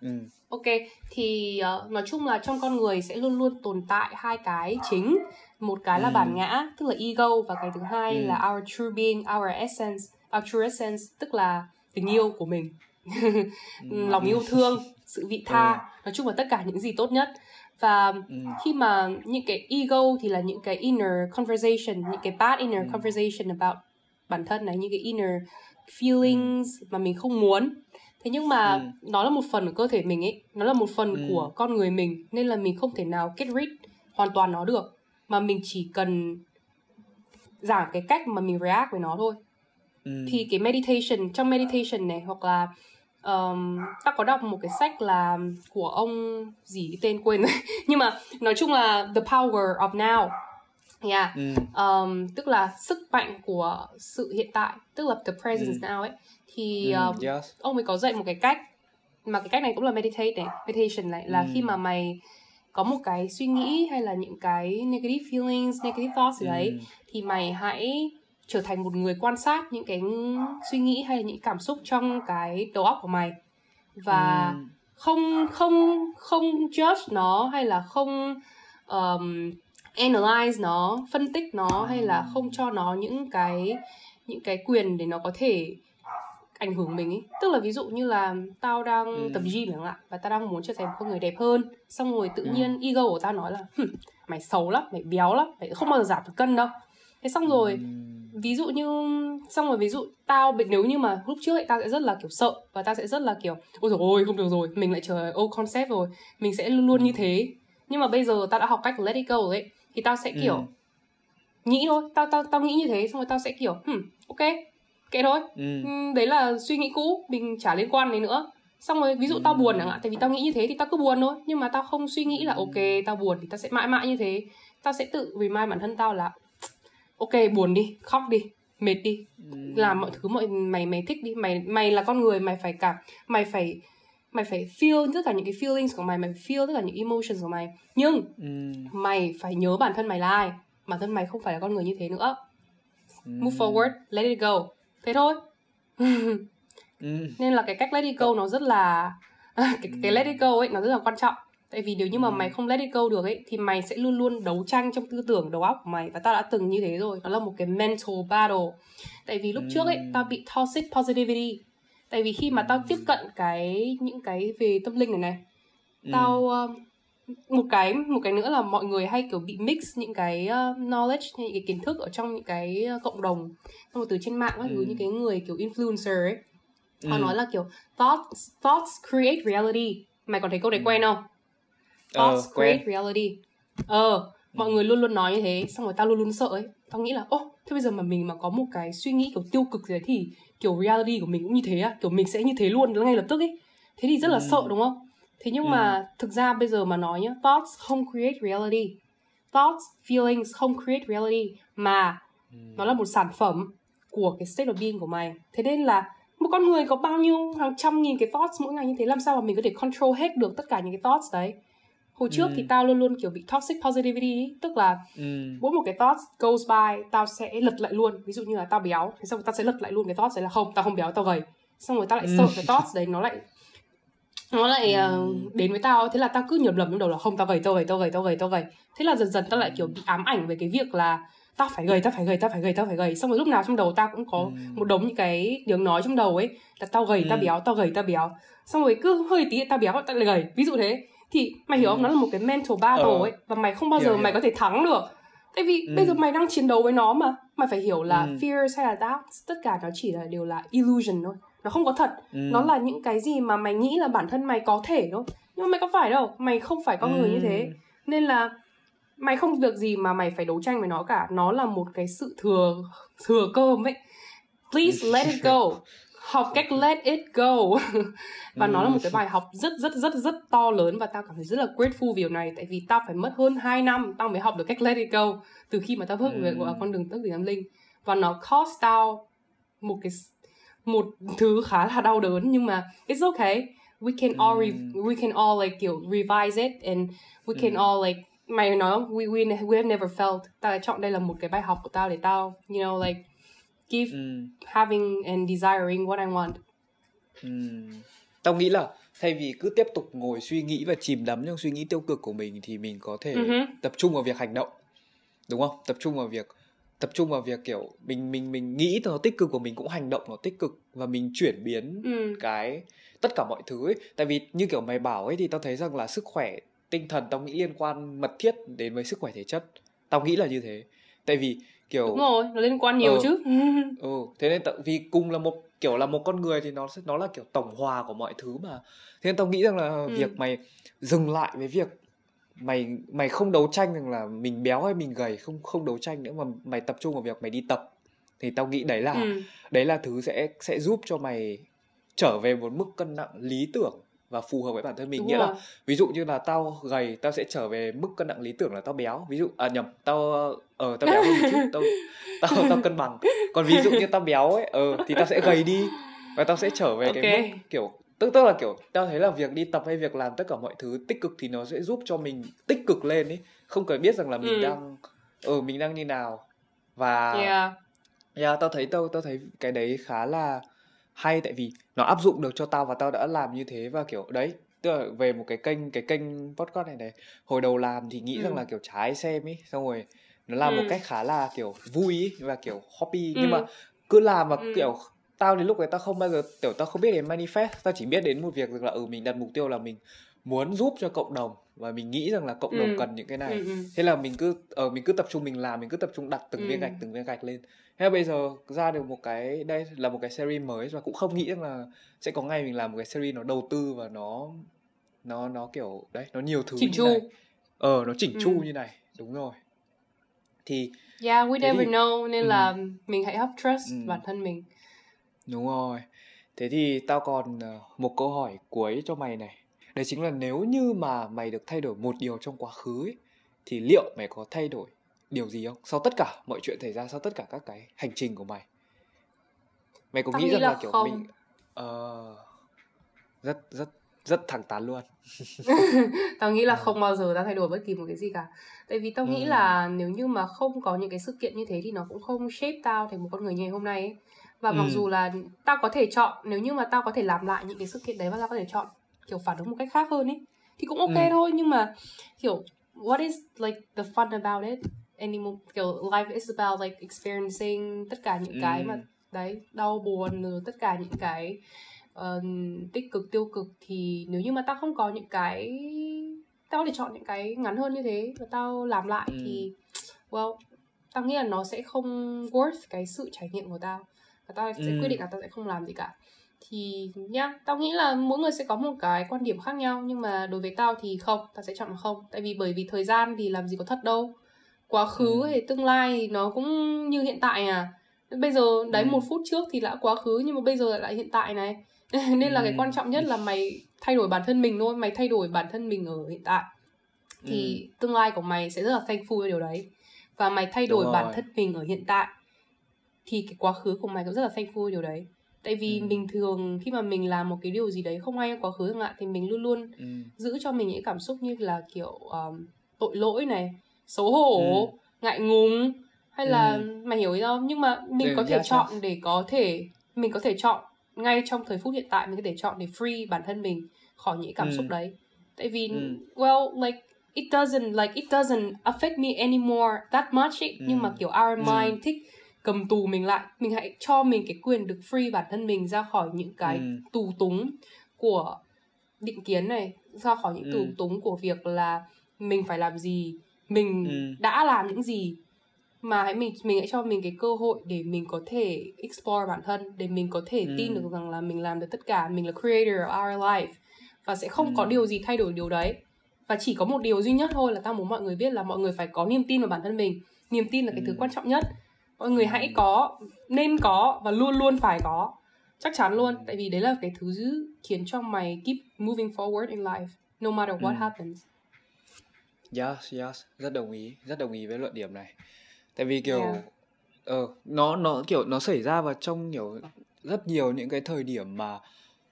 Ừ. ok thì uh, nói chung là trong con người sẽ luôn luôn tồn tại hai cái chính một cái là ừ. bản ngã tức là ego và cái thứ hai ừ. là our true being our essence our true essence tức là tình yêu của mình ừ. lòng yêu thương sự vị tha nói chung là tất cả những gì tốt nhất và khi mà những cái ego thì là những cái inner conversation những cái bad inner conversation about bản thân này những cái inner feelings mà mình không muốn thế nhưng mà ừ. nó là một phần của cơ thể mình ấy nó là một phần ừ. của con người mình nên là mình không thể nào get rid hoàn toàn nó được mà mình chỉ cần giảm cái cách mà mình react với nó thôi ừ. thì cái meditation trong meditation này hoặc là um, ta có đọc một cái sách là của ông gì tên quên rồi nhưng mà nói chung là the power of now yeah ừ. um, tức là sức mạnh của sự hiện tại tức là the presence ừ. now ấy thì um, yes. ông ấy có dạy một cái cách mà cái cách này cũng là meditate này meditation này là ừ. khi mà mày có một cái suy nghĩ hay là những cái negative feelings negative thoughts gì đấy ừ. thì mày hãy trở thành một người quan sát những cái suy nghĩ hay là những cảm xúc trong cái đầu óc của mày và ừ. không không không judge nó hay là không um, analyze nó phân tích nó hay là không cho nó những cái những cái quyền để nó có thể ảnh hưởng mình ấy tức là ví dụ như là tao đang ừ. tập gym chẳng hạn và tao đang muốn trở thành một con người đẹp hơn xong rồi tự ừ. nhiên ego của tao nói là mày xấu lắm mày béo lắm mày không bao giờ giảm được cân đâu thế xong rồi ừ. ví dụ như xong rồi ví dụ tao nếu như mà lúc trước ấy tao sẽ rất là kiểu sợ và tao sẽ rất là kiểu ôi rồi ôi không được rồi mình lại trở ô concept rồi mình sẽ luôn luôn như thế nhưng mà bây giờ tao đã học cách let it go rồi ấy thì tao sẽ kiểu ừ. nghĩ thôi tao tao tao nghĩ như thế xong rồi tao sẽ kiểu hmm, ok kệ thôi. Ừ. đấy là suy nghĩ cũ mình chả liên quan đến nữa. Xong rồi ví dụ tao buồn chẳng hạn tại vì tao nghĩ như thế thì tao cứ buồn thôi. Nhưng mà tao không suy nghĩ là ok tao buồn thì tao sẽ mãi mãi như thế. Tao sẽ tự remind bản thân tao là ok buồn đi khóc đi mệt đi. Làm mọi thứ mọi mày mày thích đi. Mày mày là con người mày phải cảm mày phải mày phải feel tất cả những cái feelings của mày mày feel tất cả những emotions của mày. Nhưng mày phải nhớ bản thân mày là ai. Bản thân mày không phải là con người như thế nữa. Move forward let it go thế thôi. Ừ. nên là cái cách let it go nó rất là cái, cái let it go ấy nó rất là quan trọng. Tại vì nếu như mà ừ. mày không let it go được ấy thì mày sẽ luôn luôn đấu tranh trong tư tưởng đầu óc của mày. Và tao đã từng như thế rồi. Nó là một cái mental battle. Tại vì lúc ừ. trước ấy tao bị toxic positivity. Tại vì khi mà tao tiếp cận cái những cái về tâm linh này này tao ừ một cái một cái nữa là mọi người hay kiểu bị mix những cái uh, knowledge những cái kiến thức ở trong những cái uh, cộng đồng xong rồi từ trên mạng các thứ ừ. những cái người kiểu influencer ấy họ ừ. nói là kiểu thoughts thoughts create reality mày còn thấy câu này ừ. quen không ờ, thoughts uh, create quen. reality ờ mọi ừ. người luôn luôn nói như thế xong rồi tao luôn luôn sợ ấy tao nghĩ là ô thế bây giờ mà mình mà có một cái suy nghĩ kiểu tiêu cực gì đấy thì kiểu reality của mình cũng như thế á kiểu mình sẽ như thế luôn ngay lập tức ấy thế thì rất là ừ. sợ đúng không thế nhưng ừ. mà thực ra bây giờ mà nói nhá thoughts không create reality thoughts feelings không create reality mà ừ. nó là một sản phẩm của cái state of being của mày thế nên là một con người có bao nhiêu hàng trăm nghìn cái thoughts mỗi ngày như thế làm sao mà mình có thể control hết được tất cả những cái thoughts đấy hồi trước ừ. thì tao luôn luôn kiểu bị toxic positivity ý. tức là ừ. mỗi một cái thoughts goes by tao sẽ lật lại luôn ví dụ như là tao béo thế xong tao sẽ lật lại luôn cái thoughts đấy là không tao không béo tao gầy xong rồi tao lại ừ. sợ cái thoughts đấy nó lại nó lại uh, đến với tao. Thế là tao cứ nhầm lầm trong đầu là không tao gầy tao gầy tao gầy tao gầy tao gầy thế là dần dần tao lại kiểu bị ám ảnh về cái việc là tao phải gầy tao phải gầy tao phải gầy tao phải gầy. Xong rồi lúc nào trong đầu tao cũng có ừ. một đống những cái tiếng nói trong đầu ấy là tao gầy ừ. tao béo tao gầy tao béo. Xong rồi cứ hơi tí tao béo tao lại gầy. Ví dụ thế. Thì mày hiểu không? Nó là một cái mental battle ờ. ấy và mày không bao giờ hiểu, mày có thể thắng được. Tại vì ừ. bây giờ mày đang chiến đấu với nó mà. Mày phải hiểu là ừ. fears hay là doubts tất cả nó chỉ là đều là illusion thôi nó không có thật. Ừ. nó là những cái gì mà mày nghĩ là bản thân mày có thể thôi. Nhưng mà mày có phải đâu mày không phải con ừ. người như thế. Ừ. nên là mày không việc gì mà mày phải đấu tranh với nó cả. Nó là một cái sự thừa thừa cơm ấy. Please let it go. Học cách let it go. Và ừ. nó là một cái bài học rất rất rất rất to lớn và tao cảm thấy rất là grateful vì điều này. Tại vì tao phải mất hơn 2 năm tao mới học được cách let it go. Từ khi mà tao bước về ừ. con đường tức từ tâm linh. Và nó cost tao một cái một thứ khá là đau đớn nhưng mà it's okay. We can all re- we can all like kiểu revise it and we can all like mày nói we we we have never felt. Tao chọn đây là một cái bài học của tao để tao you know like keep mm. having and desiring what I want. Tao nghĩ là thay vì cứ tiếp tục ngồi suy nghĩ và chìm đắm trong suy nghĩ tiêu cực của mình thì mình có thể uh-huh. tập trung vào việc hành động đúng không? Tập trung vào việc tập trung vào việc kiểu mình mình mình nghĩ nó tích cực của mình cũng hành động nó tích cực và mình chuyển biến ừ. cái tất cả mọi thứ ấy. Tại vì như kiểu mày bảo ấy thì tao thấy rằng là sức khỏe tinh thần tao nghĩ liên quan mật thiết đến với sức khỏe thể chất. Tao nghĩ là như thế. Tại vì kiểu đúng rồi nó liên quan nhiều ừ, chứ. Ừ thế nên tự vì cung là một kiểu là một con người thì nó nó là kiểu tổng hòa của mọi thứ mà. Thế nên tao nghĩ rằng là ừ. việc mày dừng lại với việc mày mày không đấu tranh rằng là mình béo hay mình gầy không không đấu tranh nữa mà mày tập trung vào việc mày đi tập thì tao nghĩ đấy là ừ. đấy là thứ sẽ sẽ giúp cho mày trở về một mức cân nặng lý tưởng và phù hợp với bản thân mình Đúng nghĩa rồi. là ví dụ như là tao gầy tao sẽ trở về mức cân nặng lý tưởng là tao béo ví dụ à nhầm tao ờ uh, tao béo hơn một chút tao tao tao cân bằng còn ví dụ như tao béo ấy ờ uh, thì tao sẽ gầy đi và tao sẽ trở về okay. cái mức kiểu tức tức là kiểu tao thấy là việc đi tập hay việc làm tất cả mọi thứ tích cực thì nó sẽ giúp cho mình tích cực lên ấy không cần biết rằng là mình ừ. đang ờ uh, mình đang như nào và yeah. yeah tao thấy tao tao thấy cái đấy khá là hay tại vì nó áp dụng được cho tao và tao đã làm như thế và kiểu đấy tức là về một cái kênh cái kênh podcast này này hồi đầu làm thì nghĩ ừ. rằng là kiểu trái xem ấy xong rồi nó làm ừ. một cách khá là kiểu vui ý, và kiểu hobby ừ. nhưng mà cứ làm và ừ. kiểu tao đến lúc ấy tao không bao giờ kiểu tao không biết đến manifest tao chỉ biết đến một việc rằng là ừ mình đặt mục tiêu là mình muốn giúp cho cộng đồng và mình nghĩ rằng là cộng đồng ừ. cần những cái này ừ, ừ. thế là mình cứ ở ờ, uh, mình cứ tập trung mình làm mình cứ tập trung đặt từng ừ. viên gạch từng viên gạch lên thế bây giờ ra được một cái đây là một cái series mới và cũng không nghĩ rằng là sẽ có ngày mình làm một cái series nó đầu tư và nó nó nó kiểu đấy nó nhiều thứ chỉnh chu này. ờ nó chỉnh chu ừ. như này đúng rồi thì yeah we never thì, know nên ừ. là mình hãy have trust ừ. bản thân mình đúng rồi thế thì tao còn ờ, một câu hỏi cuối cho mày này đấy chính là nếu như mà mày được thay đổi một điều trong quá khứ ấy, thì liệu mày có thay đổi điều gì không sau tất cả mọi chuyện xảy ra sau tất cả các cái hành trình của mày mày có nghĩ rằng là, là kiểu không. mình uh, rất rất rất thẳng thắn luôn tao nghĩ là ờ. không bao giờ tao thay đổi bất kỳ một cái gì cả tại vì tao ừ. nghĩ là nếu như mà không có những cái sự kiện như thế thì nó cũng không shape tao thành một con người như ngày hôm nay ấy. Và ừ. mặc dù là tao có thể chọn nếu như mà tao có thể làm lại những cái sự kiện đấy và tao có thể chọn kiểu phản ứng một cách khác hơn ấy thì cũng ok ừ. thôi nhưng mà kiểu what is like the fun about it anymore kiểu life is about like experiencing tất cả những cái mà đấy đau buồn rồi tất cả những cái uh, tích cực tiêu cực thì nếu như mà tao không có những cái tao có thể chọn những cái ngắn hơn như thế và tao làm lại ừ. thì well tao nghĩ là nó sẽ không worth cái sự trải nghiệm của tao và tao sẽ ừ. quyết định là tao sẽ không làm gì cả thì nhá tao nghĩ là mỗi người sẽ có một cái quan điểm khác nhau nhưng mà đối với tao thì không tao sẽ chọn là không tại vì bởi vì thời gian thì làm gì có thật đâu quá khứ ừ. hay tương lai thì nó cũng như hiện tại à bây giờ đấy ừ. một phút trước thì đã quá khứ nhưng mà bây giờ lại hiện tại này nên ừ. là cái quan trọng nhất là mày thay đổi bản thân mình thôi mày thay đổi bản thân mình ở hiện tại thì ừ. tương lai của mày sẽ rất là thankful với điều đấy và mày thay đổi bản thân mình ở hiện tại thì cái quá khứ của mày cũng rất là thankful điều đấy tại vì ừ. bình thường khi mà mình làm một cái điều gì đấy không hay quá khứ chẳng hạn thì mình luôn luôn ừ. giữ cho mình những cảm xúc như là kiểu um, tội lỗi này xấu hổ ừ. ngại ngùng hay là ừ. mày hiểu ý không nhưng mà mình ừ, có thể chọn để có thể mình có thể chọn ngay trong thời phút hiện tại mình có thể chọn để free bản thân mình khỏi những cảm ừ. xúc đấy tại vì ừ. well like it doesn't like it doesn't affect me anymore that much ấy. Ừ. nhưng mà kiểu our ừ. mind thích cầm tù mình lại mình hãy cho mình cái quyền được free bản thân mình ra khỏi những cái ừ. tù túng của định kiến này ra khỏi những ừ. tù túng của việc là mình phải làm gì mình ừ. đã làm những gì mà hãy mình mình hãy cho mình cái cơ hội để mình có thể explore bản thân để mình có thể ừ. tin được rằng là mình làm được tất cả mình là creator of our life và sẽ không ừ. có điều gì thay đổi điều đấy và chỉ có một điều duy nhất thôi là tao muốn mọi người biết là mọi người phải có niềm tin vào bản thân mình niềm tin là cái ừ. thứ quan trọng nhất mọi người hãy ừ. có nên có và luôn luôn phải có chắc chắn luôn tại vì đấy là cái thứ khiến cho mày keep moving forward in life no matter what ừ. happens yes yes rất đồng ý rất đồng ý với luận điểm này tại vì kiểu yeah. ờ nó nó kiểu nó xảy ra vào trong kiểu rất nhiều những cái thời điểm mà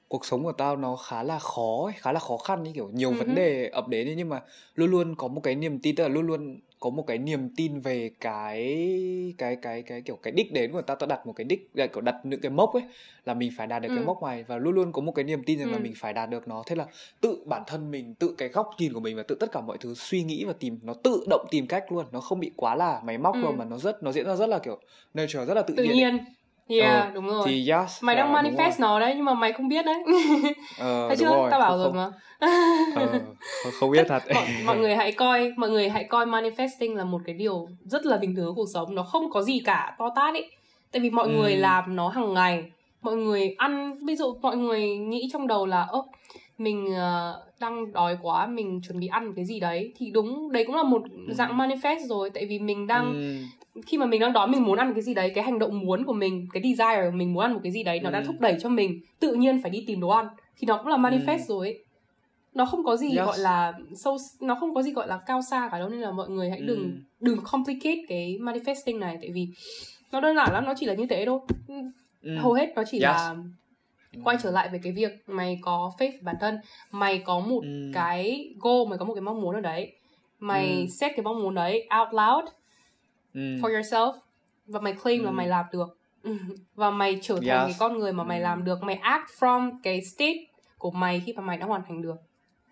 cuộc sống của tao nó khá là khó ấy, khá là khó khăn ấy, kiểu nhiều uh-huh. vấn đề ập đến ấy, nhưng mà luôn luôn có một cái niềm tin tức là luôn luôn có một cái niềm tin về cái cái cái cái kiểu cái đích đến của tao tao đặt một cái đích kiểu đặt những cái mốc ấy là mình phải đạt được ừ. cái mốc này và luôn luôn có một cái niềm tin rằng ừ. là mình phải đạt được nó thế là tự bản thân mình tự cái góc nhìn của mình và tự tất cả mọi thứ suy nghĩ và tìm nó tự động tìm cách luôn nó không bị quá là máy móc ừ. đâu mà nó rất nó diễn ra rất là kiểu nature rất là tự, tự nhiên, nhiên. Yeah, ờ, đúng rồi. Thì yes. Mày đang manifest nó đấy nhưng mà mày không biết đấy. Ờ, Thấy chưa? rồi. Tao bảo Không, rồi mà. ờ, không, biết thật. mọi, mọi người hãy coi mọi người hãy coi manifesting là một cái điều rất là bình thường của cuộc sống nó không có gì cả to tát ấy tại vì mọi Ừ. người làm nó hàng ngày mọi người ăn ví dụ mọi người nghĩ trong đầu là ơ mình ờ, đang đói quá mình chuẩn bị ăn cái gì đấy thì đúng đấy cũng là một Ừ. dạng manifest rồi tại vì mình đang Ừm, khi mà mình đang đói mình muốn ăn cái gì đấy cái hành động muốn của mình cái desire của mình muốn ăn một cái gì đấy nó đã Ừ. thúc đẩy cho mình tự nhiên phải đi tìm đồ ăn thì nó cũng là manifest Ừ. rồi ấy. nó không có gì Yes. gọi là sâu nó không có gì gọi là cao xa cả đâu nên là mọi người hãy đừng Ừ. đừng complicate cái manifesting này tại vì nó đơn giản lắm nó chỉ là như thế thôi ừm, hầu hết nó chỉ Yes. là quay trở lại về cái việc mày có faith bản thân mày có một ừm, cái goal mày có một cái mong muốn ở đấy mày Ừ. set cái mong muốn đấy out loud ừm, for yourself và mày claim là Ừ. mày làm được và mày trở thành Yes. cái con người mà mày Ừ. làm được mày act from cái state của mày khi mà mày đã hoàn thành được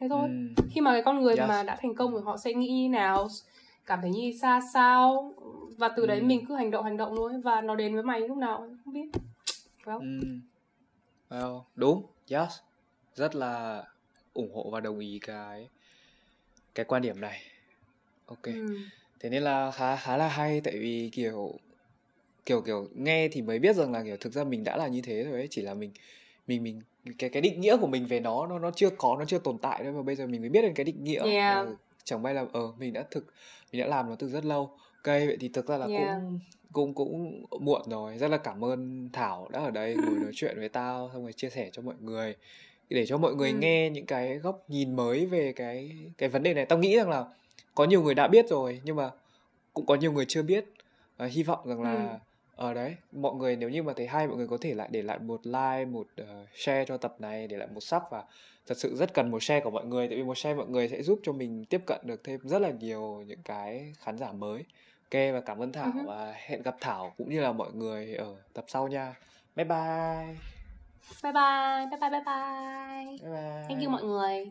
thế thôi ừm, khi mà cái con người Yes. mà đã thành công rồi họ sẽ nghĩ như nào cảm thấy như xa sao và từ đấy Ừ. mình cứ hành động hành động thôi và nó đến với mày lúc nào không biết well, ừm. Well, đúng, yes. Rất là ủng hộ và đồng ý cái cái quan điểm này. Ok. ừ. Thế nên là khá khá là hay tại vì kiểu kiểu kiểu nghe thì mới biết rằng là kiểu thực ra mình đã là như thế rồi ấy, chỉ là mình mình mình cái cái định nghĩa của mình về nó nó nó chưa có nó chưa tồn tại thôi mà bây giờ mình mới biết đến cái định nghĩa. Yeah. Ờ, chẳng may là ờ mình đã thực mình đã làm nó từ rất lâu. Ok, vậy thì thực ra là Yeah. cũng cũng cũng muộn rồi. Rất là cảm ơn Thảo đã ở đây ngồi nói chuyện với tao xong rồi chia sẻ cho mọi người để cho mọi người Ừ. nghe những cái góc nhìn mới về cái cái vấn đề này. Tao nghĩ rằng là có nhiều người đã biết rồi nhưng mà cũng có nhiều người chưa biết. Và hy vọng rằng Ừ. là ở đấy mọi người nếu như mà thấy hay mọi người có thể lại để lại một like một ờ, share cho tập này để lại một sub và thật sự rất cần một share của mọi người tại vì một share mọi người sẽ giúp cho mình tiếp cận được thêm rất là nhiều những cái khán giả mới. Ok và cảm ơn Thảo Ừ và hẹn gặp Thảo cũng như là mọi người ở tập sau nha. Bye bye. Bye bye bye bye bye bye. Bye bye. Thank you mọi người